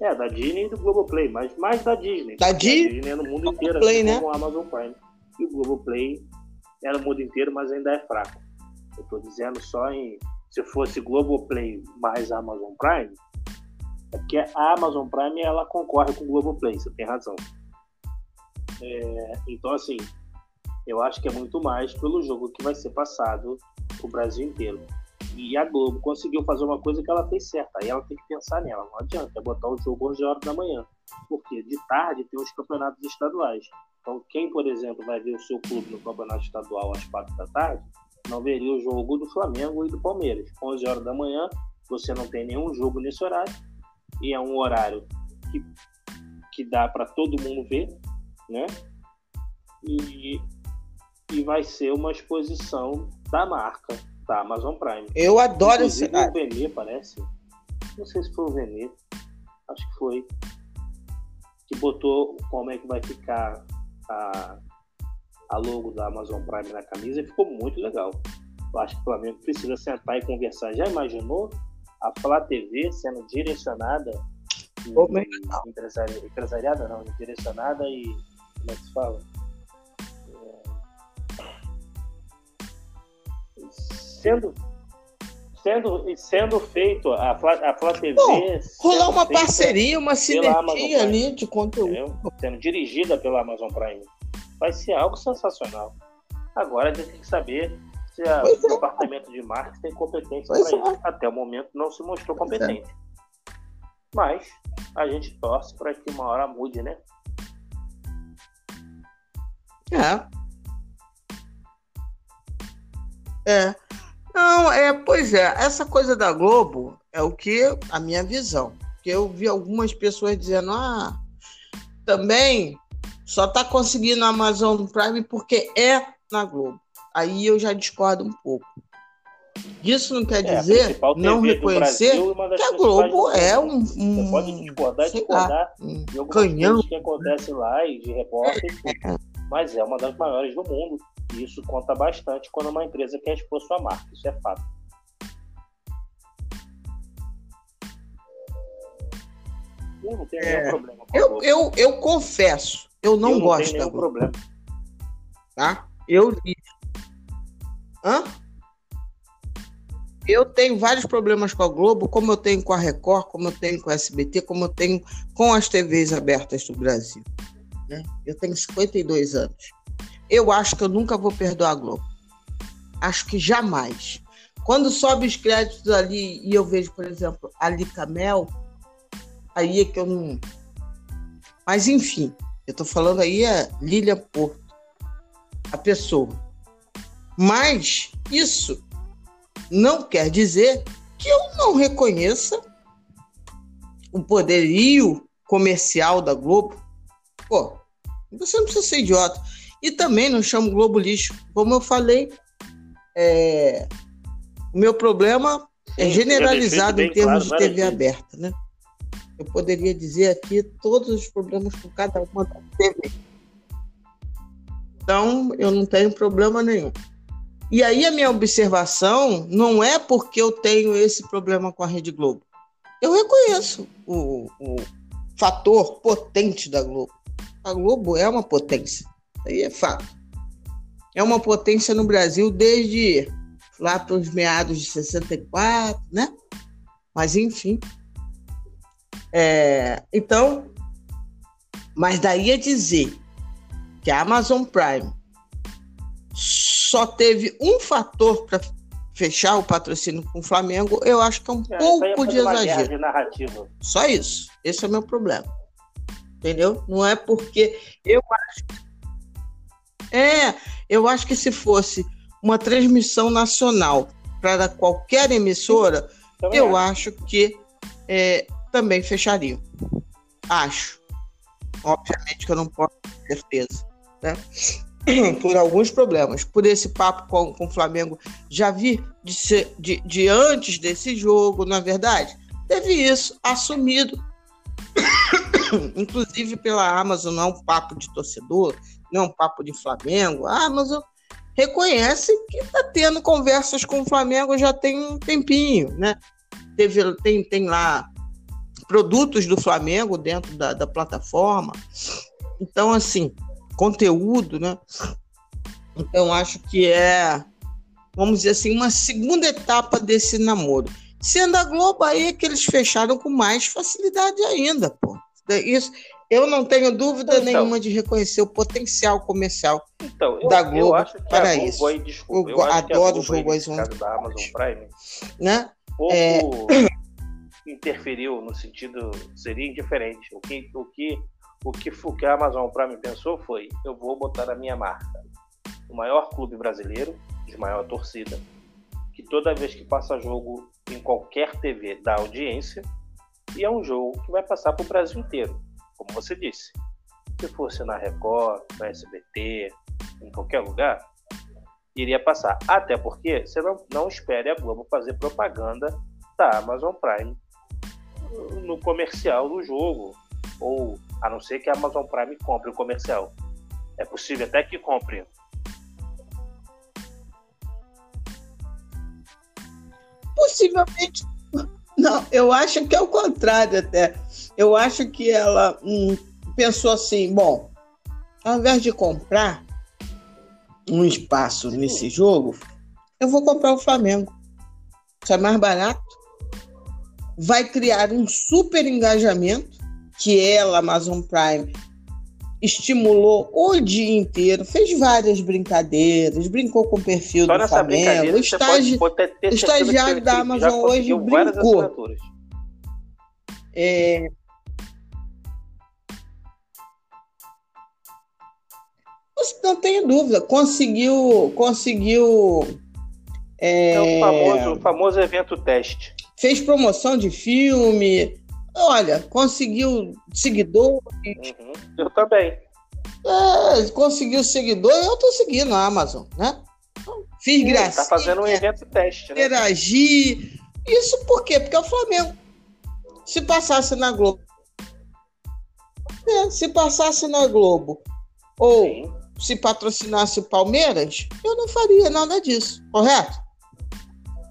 É, da Disney e do Globoplay, mas mais da Disney. Da Disney? é no mundo inteiro, Play, assim, né? como a Amazon Prime. E o Globoplay é no mundo inteiro, mas ainda é fraco. Eu estou dizendo só em se fosse Globoplay mais Amazon Prime, porque a Amazon Prime ela concorre com o Globoplay, você tem razão. É, então, assim, eu acho que é muito mais pelo jogo que vai ser passado o Brasil inteiro. E a Globo conseguiu fazer uma coisa que ela fez certa, aí ela tem que pensar nela. Não adianta é botar o jogo 11 horas da manhã, porque de tarde tem os campeonatos estaduais. Então, quem, por exemplo, vai ver o seu clube no campeonato estadual às 4 da tarde, não veria o jogo do Flamengo e do Palmeiras. 11 horas da manhã, você não tem nenhum jogo nesse horário, e é um horário que, que dá para todo mundo ver, né? E, e vai ser uma exposição da marca, da Amazon Prime. Eu adoro esse o Venê, parece. Não sei se foi o Venê, acho que foi. Que botou como é que vai ficar a, a logo da Amazon Prime na camisa e ficou muito legal. Eu acho que o Flamengo precisa sentar e conversar. Já imaginou a Flá TV sendo direcionada em, empresari, empresariada não, direcionada e como é que se fala? É, sendo sendo, sendo feito a Flá, a Flá TV. Bom, rolar uma parceria, uma sinergia ali de conteúdo. Sendo dirigida pela Amazon Prime vai ser algo sensacional. Agora a gente tem que saber se o é. departamento de marketing tem competência para isso. É. Até o momento não se mostrou competente. Mas a gente torce para que uma hora mude, né? É. É. Não, é, pois é, essa coisa da Globo é o que a minha visão. Que eu vi algumas pessoas dizendo: "Ah, também só está conseguindo a Amazon Prime porque é na Globo". Aí eu já discordo um pouco. Isso não quer é, dizer não reconhecer Brasil, que a Globo é um, um Você pode discordar, discordar um de canhão. que acontece lá e de repórter, é. mas é uma das maiores do mundo. E isso conta bastante quando uma empresa quer expor sua marca. Isso é fato. Eu não tenho é, nenhum problema. eu, eu, eu confesso, eu não, eu não gosto tenho nenhum problema. Tá? Eu Hã? Eu tenho vários problemas com a Globo, como eu tenho com a Record, como eu tenho com a SBT, como eu tenho com as TVs abertas do Brasil. Né? Eu tenho 52 anos. Eu acho que eu nunca vou perdoar a Globo. Acho que jamais. Quando sobe os créditos ali e eu vejo, por exemplo, Ali Camel, aí é que eu não. Mas enfim, eu tô falando aí é Lilian Porto, a pessoa. Mas isso não quer dizer que eu não reconheça o poderio comercial da Globo. Pô, você não precisa ser idiota. E também não chamo Globo lixo. Como eu falei, é... o meu problema é generalizado em termos claro, de TV aberta, né? Eu poderia dizer aqui todos os problemas com cada uma da TV. Então, eu não tenho problema nenhum. E aí a minha observação não é porque eu tenho esse problema com a Rede Globo. Eu reconheço o, o fator potente da Globo. A Globo é uma potência. Aí é fato. É uma potência no Brasil desde lá para os meados de 64, né? Mas enfim. É, então, mas daí a dizer que a Amazon Prime só teve um fator para fechar o patrocínio com o Flamengo, eu acho que é um é, pouco de exagero. De Só isso. Esse é o meu problema. Entendeu? Não é porque eu acho. É, eu acho que se fosse uma transmissão nacional para qualquer emissora, também eu acho, acho que é, também fecharia. Acho. Obviamente que eu não posso ter certeza. Né? por alguns problemas. Por esse papo com, com o Flamengo já vi de, ser, de, de antes desse jogo, na é verdade, teve isso assumido, inclusive pela Amazon, não é um papo de torcedor, não é um papo de Flamengo. A Amazon reconhece que está tendo conversas com o Flamengo já tem um tempinho, né? Teve, tem, tem lá produtos do Flamengo dentro da, da plataforma. Então, assim, conteúdo, né? Então acho que é, vamos dizer assim, uma segunda etapa desse namoro. Sendo a Globo aí que eles fecharam com mais facilidade ainda, pô. Isso, eu não tenho dúvida então, nenhuma de reconhecer o potencial comercial então, eu, da Globo eu acho que para a Globo isso. Aí, desculpa, eu, eu adoro o jogo aí, da Amazon Prime. Né? Pouco é... interferiu no sentido seria indiferente. O que, o que o que, o que a Amazon Prime pensou foi: eu vou botar a minha marca no maior clube brasileiro, de maior torcida, que toda vez que passa jogo em qualquer TV dá audiência, e é um jogo que vai passar para o Brasil inteiro, como você disse. Se fosse na Record, na SBT, em qualquer lugar, iria passar. Até porque você não, não espere a Globo fazer propaganda da Amazon Prime no comercial do jogo, ou a não ser que a Amazon Prime compre o comercial. É possível até que compre. Possivelmente. Não, eu acho que é o contrário até. Eu acho que ela hum, pensou assim: bom, ao invés de comprar um espaço Sim. nesse jogo, eu vou comprar o Flamengo. Isso é mais barato. Vai criar um super engajamento que ela, Amazon Prime, estimulou o dia inteiro, fez várias brincadeiras, brincou com o perfil Só do Flamengo. O estagi... estagiário da Amazon hoje brincou. É... Não tenho dúvida, conseguiu, conseguiu. É... é o, famoso, o famoso evento teste. Fez promoção de filme, olha, conseguiu seguidor. Uhum. Eu também. É, conseguiu seguidor e eu tô seguindo a Amazon, né? Fiz Sim, gracinha. Tá fazendo um evento teste, né? Interagir. Isso por quê? Porque é o Flamengo. Se passasse na Globo. É, se passasse na Globo. Ou Sim. se patrocinasse o Palmeiras, eu não faria nada disso, correto?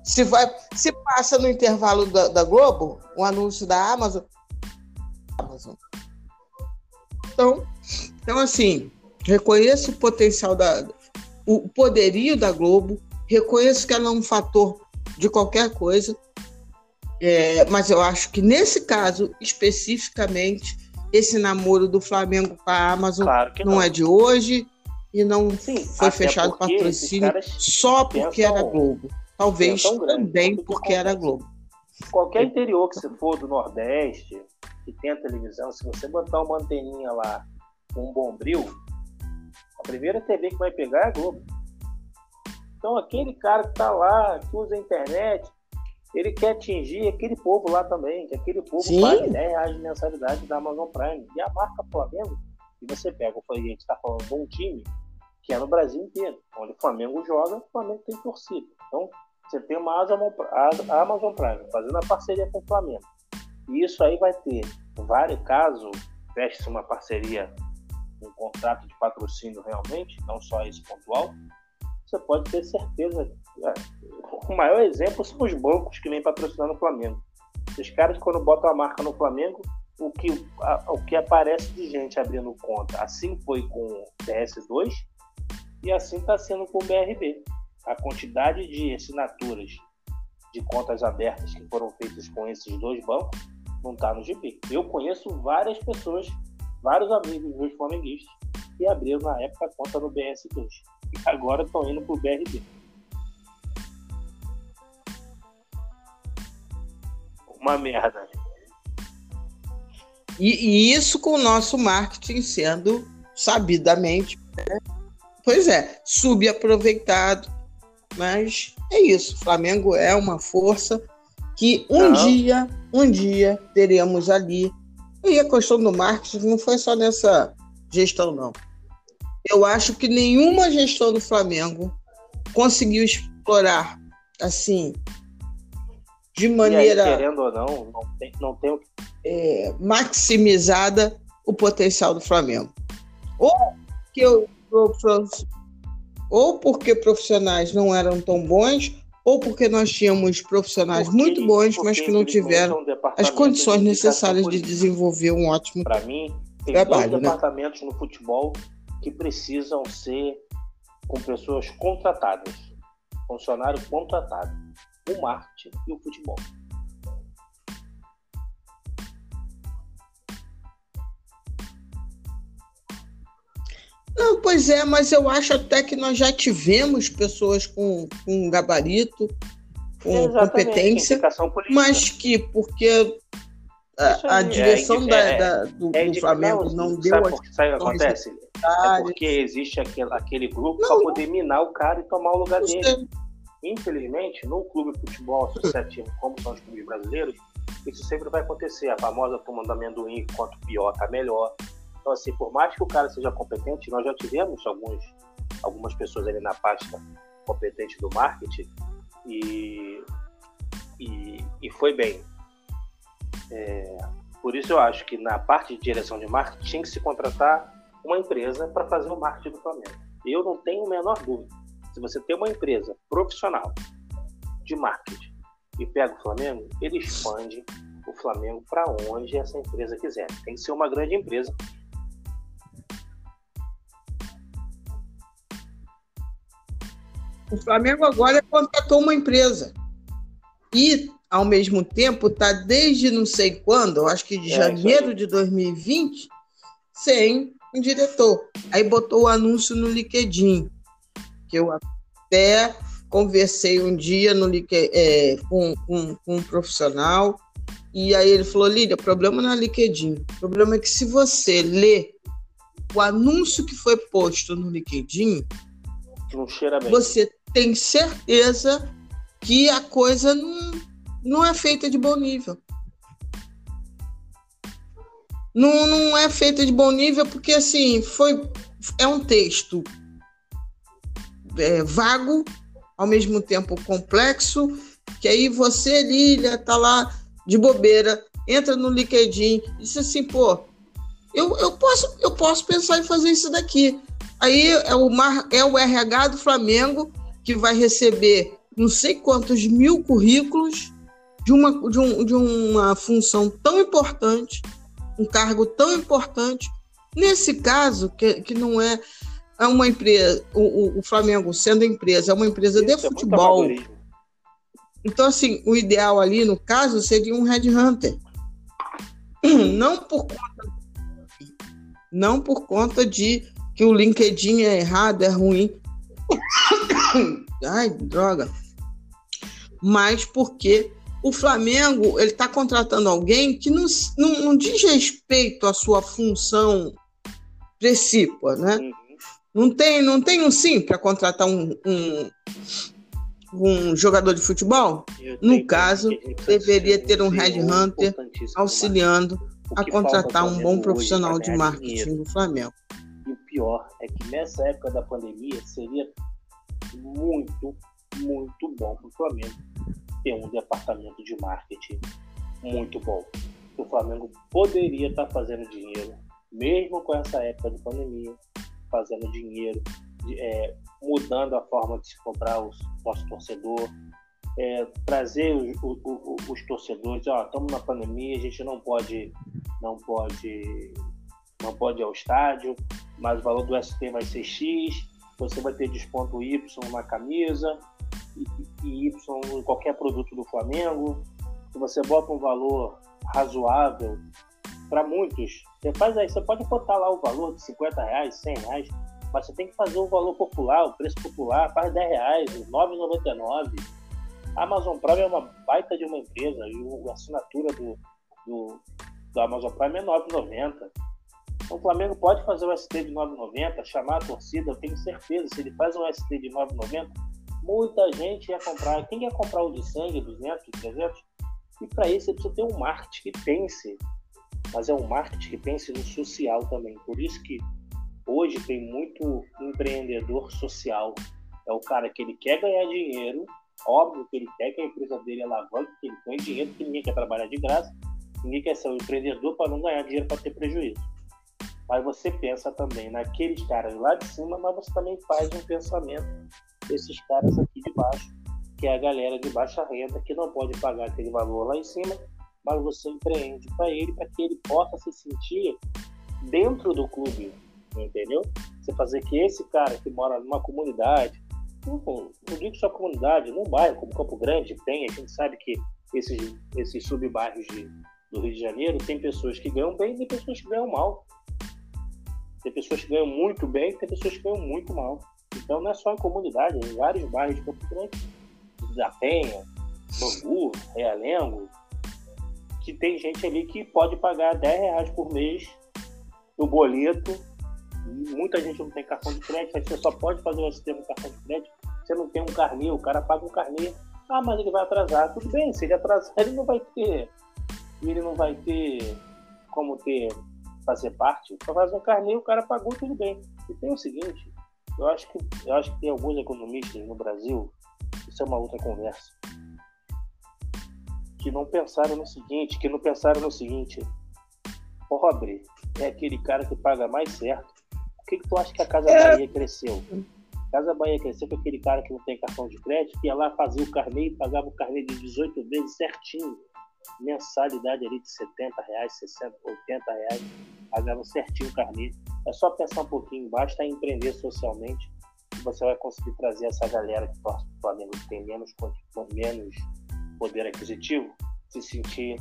Se, vai, se passa no intervalo da, da Globo, o um anúncio da Amazon. Amazon. Então, então, assim, reconheço o potencial da. o poderio da Globo, reconheço que ela é um fator de qualquer coisa, é, mas eu acho que nesse caso, especificamente, esse namoro do Flamengo com a Amazon claro não. não. é de hoje e não Sim, foi fechado patrocínio só porque era Globo. Talvez também porque era Globo. Qualquer interior que você for do Nordeste, que tenha televisão, se você botar uma anteninha lá com um bombril, a primeira TV que vai pegar é a Globo. Então aquele cara que está lá, que usa a internet, ele quer atingir aquele povo lá também, que aquele povo Sim. pague 10 reais de mensalidade da Amazon Prime. E a marca Flamengo, e você pega, a gente está falando de um time que é no Brasil inteiro, onde o Flamengo joga, o Flamengo tem torcida. Então, você tem uma Amazon Prime fazendo a parceria com o Flamengo. E isso aí vai ter vários casos, fecha-se uma parceria, um contrato de patrocínio realmente, não só esse pontual, você pode ter certeza. É, o maior exemplo são os bancos que vêm patrocinando o Flamengo. Os caras, quando botam a marca no Flamengo, o que, a, o que aparece de gente abrindo conta. Assim foi com o DS2 e assim está sendo com o BRB a quantidade de assinaturas de contas abertas que foram feitas com esses dois bancos não está no GP. Eu conheço várias pessoas, vários amigos meus flamenguistas que abriram na época conta no BS2 e agora estão indo para o BRB. Uma merda. E, e, isso com o nosso marketing sendo sabidamente, né? pois é, subaproveitado, mas é isso. O Flamengo é uma força que um não. dia, um dia teremos ali. E a questão do marketing não foi só nessa gestão, não. Eu acho que nenhuma gestão do Flamengo conseguiu explorar assim de maneira aí, querendo ou não, não tem, não tem é, maximizada o potencial do Flamengo. Ou que eu, ou porque profissionais não eram tão bons, ou porque nós tínhamos profissionais porque, muito bons, mas que não tiveram as condições de necessárias de desenvolver um ótimo Para mim, tem trabalho, dois né? departamentos no futebol que precisam ser com pessoas contratadas, funcionário contratado, o marketing e o futebol. Não, pois é, mas eu acho até que nós já tivemos pessoas com, com gabarito, com competência, mas que porque a, a direção é, da, é, da, do, é do, Flamengo não, não deu sabe por, sabe o que acontece? É porque existe aquele, aquele grupo para poder minar o cara e tomar o lugar dele. Sei. Infelizmente, no clube de futebol associativo, como são os clubes brasileiros, isso sempre vai acontecer. A famosa turma do amendoim, quanto pior, tá melhor. Então, assim, por mais que o cara seja competente, nós já tivemos alguns, algumas pessoas ali na pasta competente do marketing e, e, e foi bem. É, por isso eu acho que na parte de direção de marketing tinha que se contratar uma empresa para fazer o marketing do Flamengo. Eu não tenho a menor dúvida. Se você tem uma empresa profissional de marketing e pega o Flamengo, ele expande o Flamengo para onde essa empresa quiser. Tem que ser uma grande empresa O Flamengo agora contratou uma empresa. E, ao mesmo tempo, está desde não sei quando, acho que de é, janeiro de 2020, sem um diretor. Aí botou o anúncio no LinkedIn, que eu até conversei um dia no, é, com, com, com um profissional E aí ele falou, Lídia, problema não é LinkedIn. O problema é que se você lê o anúncio que foi posto no LinkedIn, você tem certeza que a coisa não, não é feita de bom nível. Não, não é feita de bom nível porque assim foi é um texto é, vago, ao mesmo tempo complexo, que aí você, Lília, tá lá de bobeira, entra no LinkedIn diz assim, pô, eu, eu, posso, eu posso pensar em fazer isso daqui. Aí é o, mar, é o RH do Flamengo que vai receber não sei quantos mil currículos de uma, de, um, de uma função tão importante, um cargo tão importante. Nesse caso, que, que não é, é uma empresa, o, o Flamengo sendo empresa, é uma empresa isso de é futebol. Então, assim, o ideal ali, no caso, seria um headhunter. Não por conta, não por conta de que o LinkedIn é errado, é ruim. Ai, droga. Mas porque o Flamengo ele está contratando alguém que não, não, não, diz respeito à sua função principal, né? Uhum. Não tem, não tem um sim para contratar um, um, um jogador de futebol? No caso, deveria ter um headhunter auxiliando a contratar um bom profissional de marketing do Flamengo. E o pior é que nessa época da pandemia seria muito, muito bom para o Flamengo ter um departamento de marketing muito bom. O Flamengo poderia estar fazendo dinheiro, mesmo com essa época de pandemia, fazendo dinheiro, é, mudando a forma de se comprar os nosso torcedor, é, trazer os, os, os torcedores, ó, estamos na pandemia, a gente não pode, não pode, não pode ir ao estádio, mas o valor do ST vai ser X, você vai ter desconto Y na camisa e, Y em qualquer produto do Flamengo. Se você bota um valor razoável para muitos, você faz aí, você pode botar lá o valor de 50 reais, 100 reais, mas você tem que fazer o valor popular, o preço popular, faz 10 reais, 9,99. A Amazon Prime é uma baita de uma empresa e a assinatura do, do, do Amazon Prime é 9,90. O Flamengo pode fazer o ST de 9,90, chamar a torcida, eu tenho certeza, se ele faz um ST de 9,90, muita gente ia comprar. Quem quer comprar o de sangue, 200, 300? E para isso você precisa ter um marketing que pense, mas é um marketing que pense no social também. Por isso que Hoje tem muito empreendedor social. É o cara que ele quer ganhar dinheiro, óbvio que ele quer que a empresa dele alavanque, que ele ganhe dinheiro, porque ninguém quer trabalhar de graça, ninguém quer ser um empreendedor para não ganhar dinheiro para ter prejuízo. Mas você pensa também naqueles caras lá de cima, mas você também faz um pensamento desses caras aqui de baixo, que é a galera de baixa renda que não pode pagar aquele valor lá em cima, mas você empreende para ele para que ele possa se sentir dentro do clube, entendeu? Você fazer que esse cara que mora numa comunidade, não, não digo só comunidade, num bairro como Campo Grande tem, a gente sabe que esses, esses sub-bairros do Rio de Janeiro tem pessoas que ganham bem e pessoas que ganham mal. Tem pessoas que ganham muito bem tem pessoas que ganham muito mal. Então não é só em comunidade, é em vários bairros de Campo Grande, da Penha, Bangu, Realengo, que tem gente ali que pode pagar 10 reais por mês no boleto muita gente não tem cartão de crédito, aí você só pode fazer o sistema cartão de crédito. Você não tem um carnê, o cara paga um carnê. Ah, mas ele vai atrasar. Tudo bem, se ele atrasar, ele não vai ter. Ele não vai ter como ter fazer parte. Para fazer um carnê, o cara pagou tudo bem. E tem o seguinte, eu acho que eu acho que tem alguns economistas no Brasil, isso é uma outra conversa, que não pensaram no seguinte, que não pensaram no seguinte, pobre é aquele cara que paga mais certo por que, que tu acha que a Casa é. Bahia cresceu? A Casa Bahia cresceu com aquele cara que não tem cartão de crédito, que ia lá fazia o carnê e pagava o carnê de 18 vezes certinho. Mensalidade ali de 70 reais, 60, 80 reais, pagava certinho o carnê. É só pensar um pouquinho, basta empreender socialmente que você vai conseguir trazer essa galera que torce para o Flamengo, que tem menos, menos poder aquisitivo, se sentir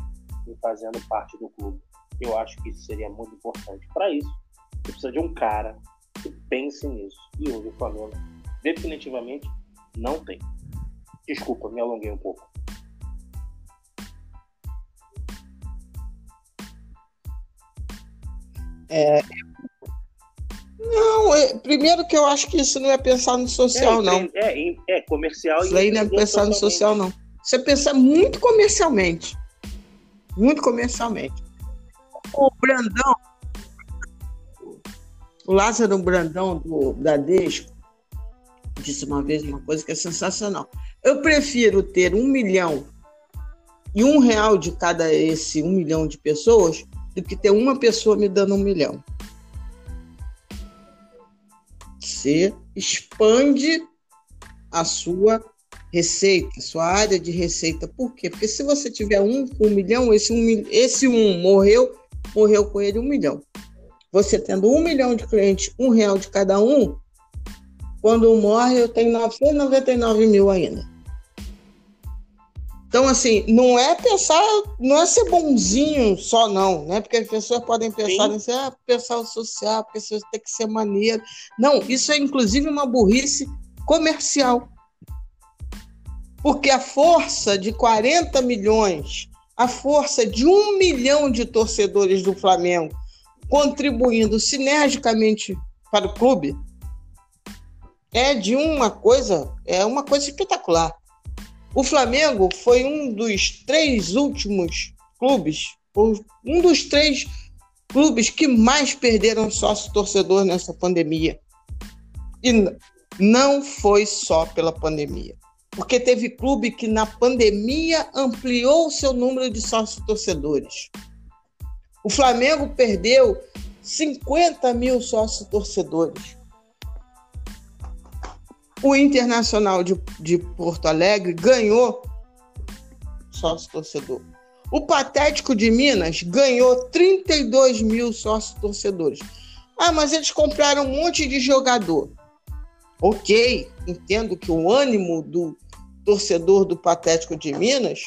fazendo parte do clube. Eu acho que isso seria muito importante. Para isso, você precisa de um cara que pense nisso. E hoje o Flamengo definitivamente não tem. Desculpa, me alonguei um pouco. É, não, é, primeiro que eu acho que isso não é pensar no social, é, não. É, é, comercial. Isso aí não é pensar no social, não. Você pensa muito comercialmente. Muito comercialmente. O Brandão, o Lázaro Brandão do Bradesco, disse uma vez uma coisa que é sensacional. Eu prefiro ter um milhão e um real de cada esse um milhão de pessoas do que ter uma pessoa me dando um milhão. Você expande a sua receita, sua área de receita. Por quê? Porque se você tiver um com um milhão, esse um, esse um morreu, morreu com ele um milhão. Você tendo um milhão de clientes, um real de cada um, quando um morre, eu tenho 999 mil ainda. Então, assim, não é pensar, não é ser bonzinho só, não, né? Porque as pessoas podem pensar Sim. em ah, pensar o social, você tem que ser maneiro. Não, isso é inclusive uma burrice comercial. Porque a força de 40 milhões, a força de um milhão de torcedores do Flamengo contribuindo sinergicamente para o clube é de uma coisa, é uma coisa espetacular. O Flamengo foi um dos três últimos clubes, um dos três clubes que mais perderam sócio torcedor nessa pandemia. E não foi só pela pandemia. Porque teve clube que na pandemia ampliou o seu número de sócios torcedores. O Flamengo perdeu 50 mil sócios torcedores. O Internacional de, de Porto Alegre ganhou sócio torcedor. O Patético de Minas ganhou 32 mil sócios torcedores. Ah, mas eles compraram um monte de jogador. Ok, entendo que o ânimo do torcedor do Patético de Minas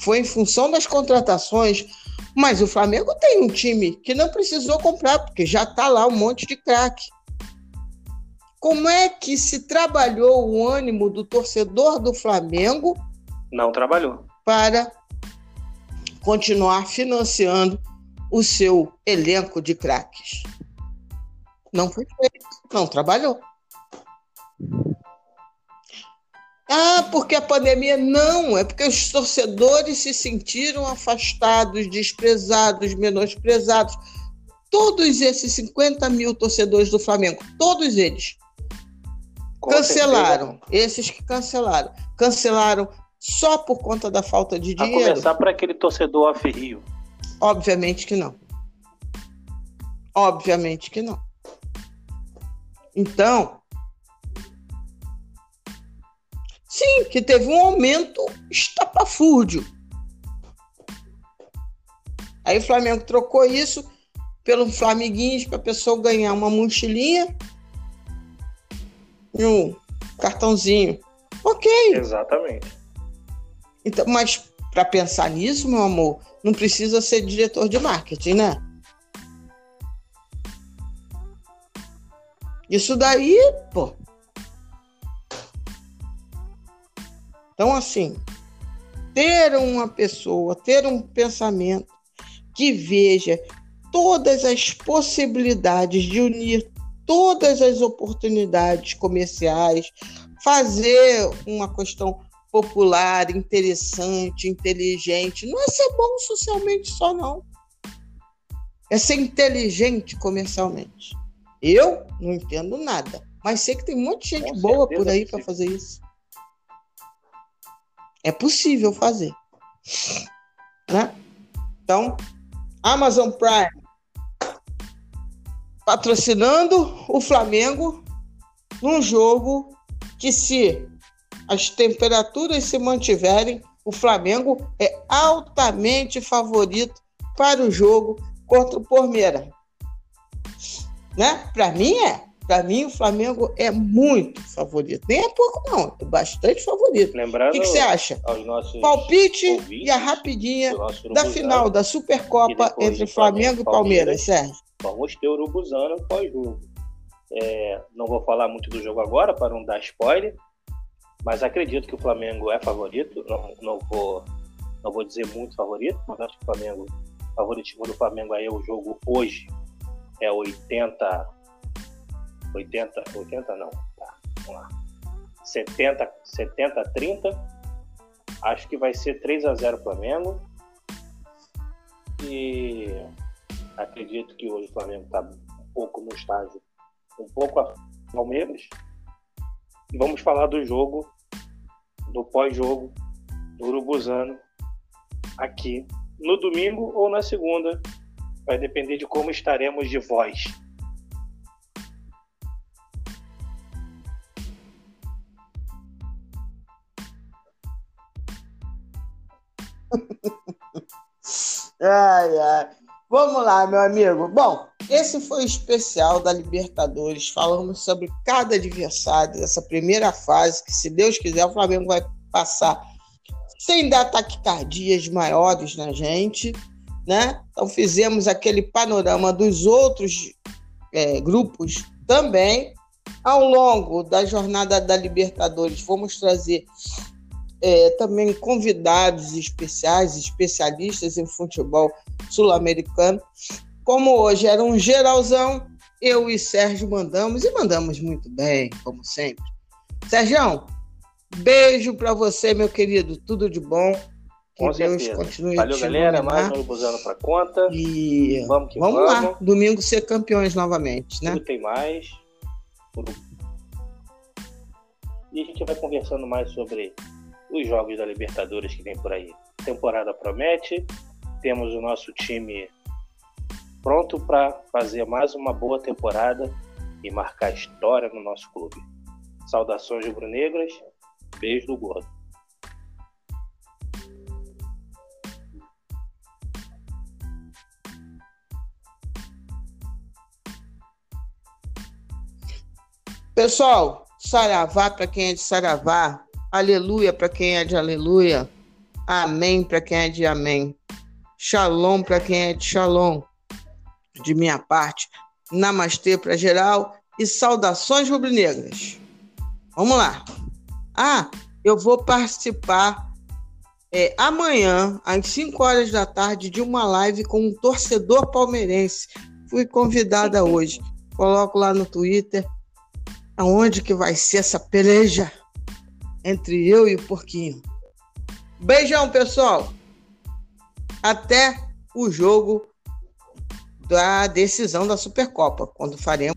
foi em função das contratações, mas o Flamengo tem um time que não precisou comprar, porque já está lá um monte de craque. Como é que se trabalhou o ânimo do torcedor do Flamengo? Não trabalhou. Para continuar financiando o seu elenco de craques. Não foi feito, não trabalhou. Ah, porque a pandemia não, é porque os torcedores se sentiram afastados, desprezados, menosprezados. Todos esses 50 mil torcedores do Flamengo, todos eles, com cancelaram. Certeza. Esses que cancelaram. Cancelaram só por conta da falta de dinheiro. A começar por aquele torcedor aferrio. Obviamente que não. Obviamente que não. Então, sim, que teve um aumento estapafúrdio. Aí o Flamengo trocou isso pelo Flamiguinhos para a pessoa ganhar uma mochilinha um cartãozinho. Ok. Exatamente. Então, mas para pensar nisso, meu amor, não precisa ser diretor de marketing, né? Isso daí, pô. Então, assim, ter uma pessoa, ter um pensamento que veja todas as possibilidades de unir todas as oportunidades comerciais, fazer uma questão popular, interessante, inteligente. Não é ser bom socialmente só, não. É ser inteligente comercialmente. Eu não entendo nada, mas sei que tem muita gente Com boa por aí para fazer isso. É possível fazer. Né? Então, Amazon Prime patrocinando o Flamengo num jogo que, se as temperaturas se mantiverem, o Flamengo é altamente favorito para o jogo contra o Palmeiras. Né? Para mim é. Para mim, o Flamengo é muito favorito. Nem é pouco, não. É bastante favorito. Lembrando o que, que você acha? Palpite e a rapidinha da final da Supercopa entre Flamengo e Palmeiras, Palmeiras Sérgio. Vamos ter Urubuzano pós-jogo. É, não vou falar muito do jogo agora para não dar spoiler, mas acredito que o Flamengo é favorito. Não, não, vou, não vou dizer muito favorito, mas acho que o Flamengo, favoritismo do Flamengo aí é o jogo hoje é 80. 80. 80 não. Tá, vamos lá. 70, 70 30. Acho que vai ser 3 a 0 Flamengo. E acredito que hoje o Flamengo está um pouco no estágio, um pouco a Palmeiras. E vamos falar do jogo, do pós-jogo, do Urubuzano, aqui no domingo ou na segunda. Vai depender de como estaremos de voz. ai, ai. Vamos lá, meu amigo. Bom, esse foi o especial da Libertadores. Falamos sobre cada adversário dessa primeira fase, que se Deus quiser, o Flamengo vai passar sem dar taquicardias maiores na gente, né? Então fizemos aquele panorama dos outros é, grupos também. Ao longo da jornada da Libertadores, vamos trazer é, também convidados especiais, especialistas em futebol sul-americano. Como hoje era um geralzão, eu e Sérgio mandamos e mandamos muito bem, como sempre. Sérgio, beijo para você, meu querido. Tudo de bom. Que Com Deus certeza. continue Valeu, galera. Mais um Buzano para conta. E vamos, vamos, vamos, lá. Domingo ser campeões novamente, né? Tudo tem mais. E a gente vai conversando mais sobre os jogos da Libertadores que vem por aí. A temporada promete, temos o nosso time pronto para fazer mais uma boa temporada e marcar história no nosso clube. Saudações rubro-negras, beijo do gordo. Pessoal, Saravá para quem é de Saravá, Aleluia para quem é de aleluia. Amém para quem é de amém. Shalom para quem é de shalom. De minha parte, namastê para geral e saudações rubro-negras. Vamos lá. Ah, eu vou participar é, amanhã, às 5 horas da tarde, de uma live com um torcedor palmeirense. Fui convidada hoje. Coloco lá no Twitter aonde que vai ser essa peleja entre eu e o porquinho. Beijão, pessoal. Até o jogo da decisão da Supercopa, quando faremos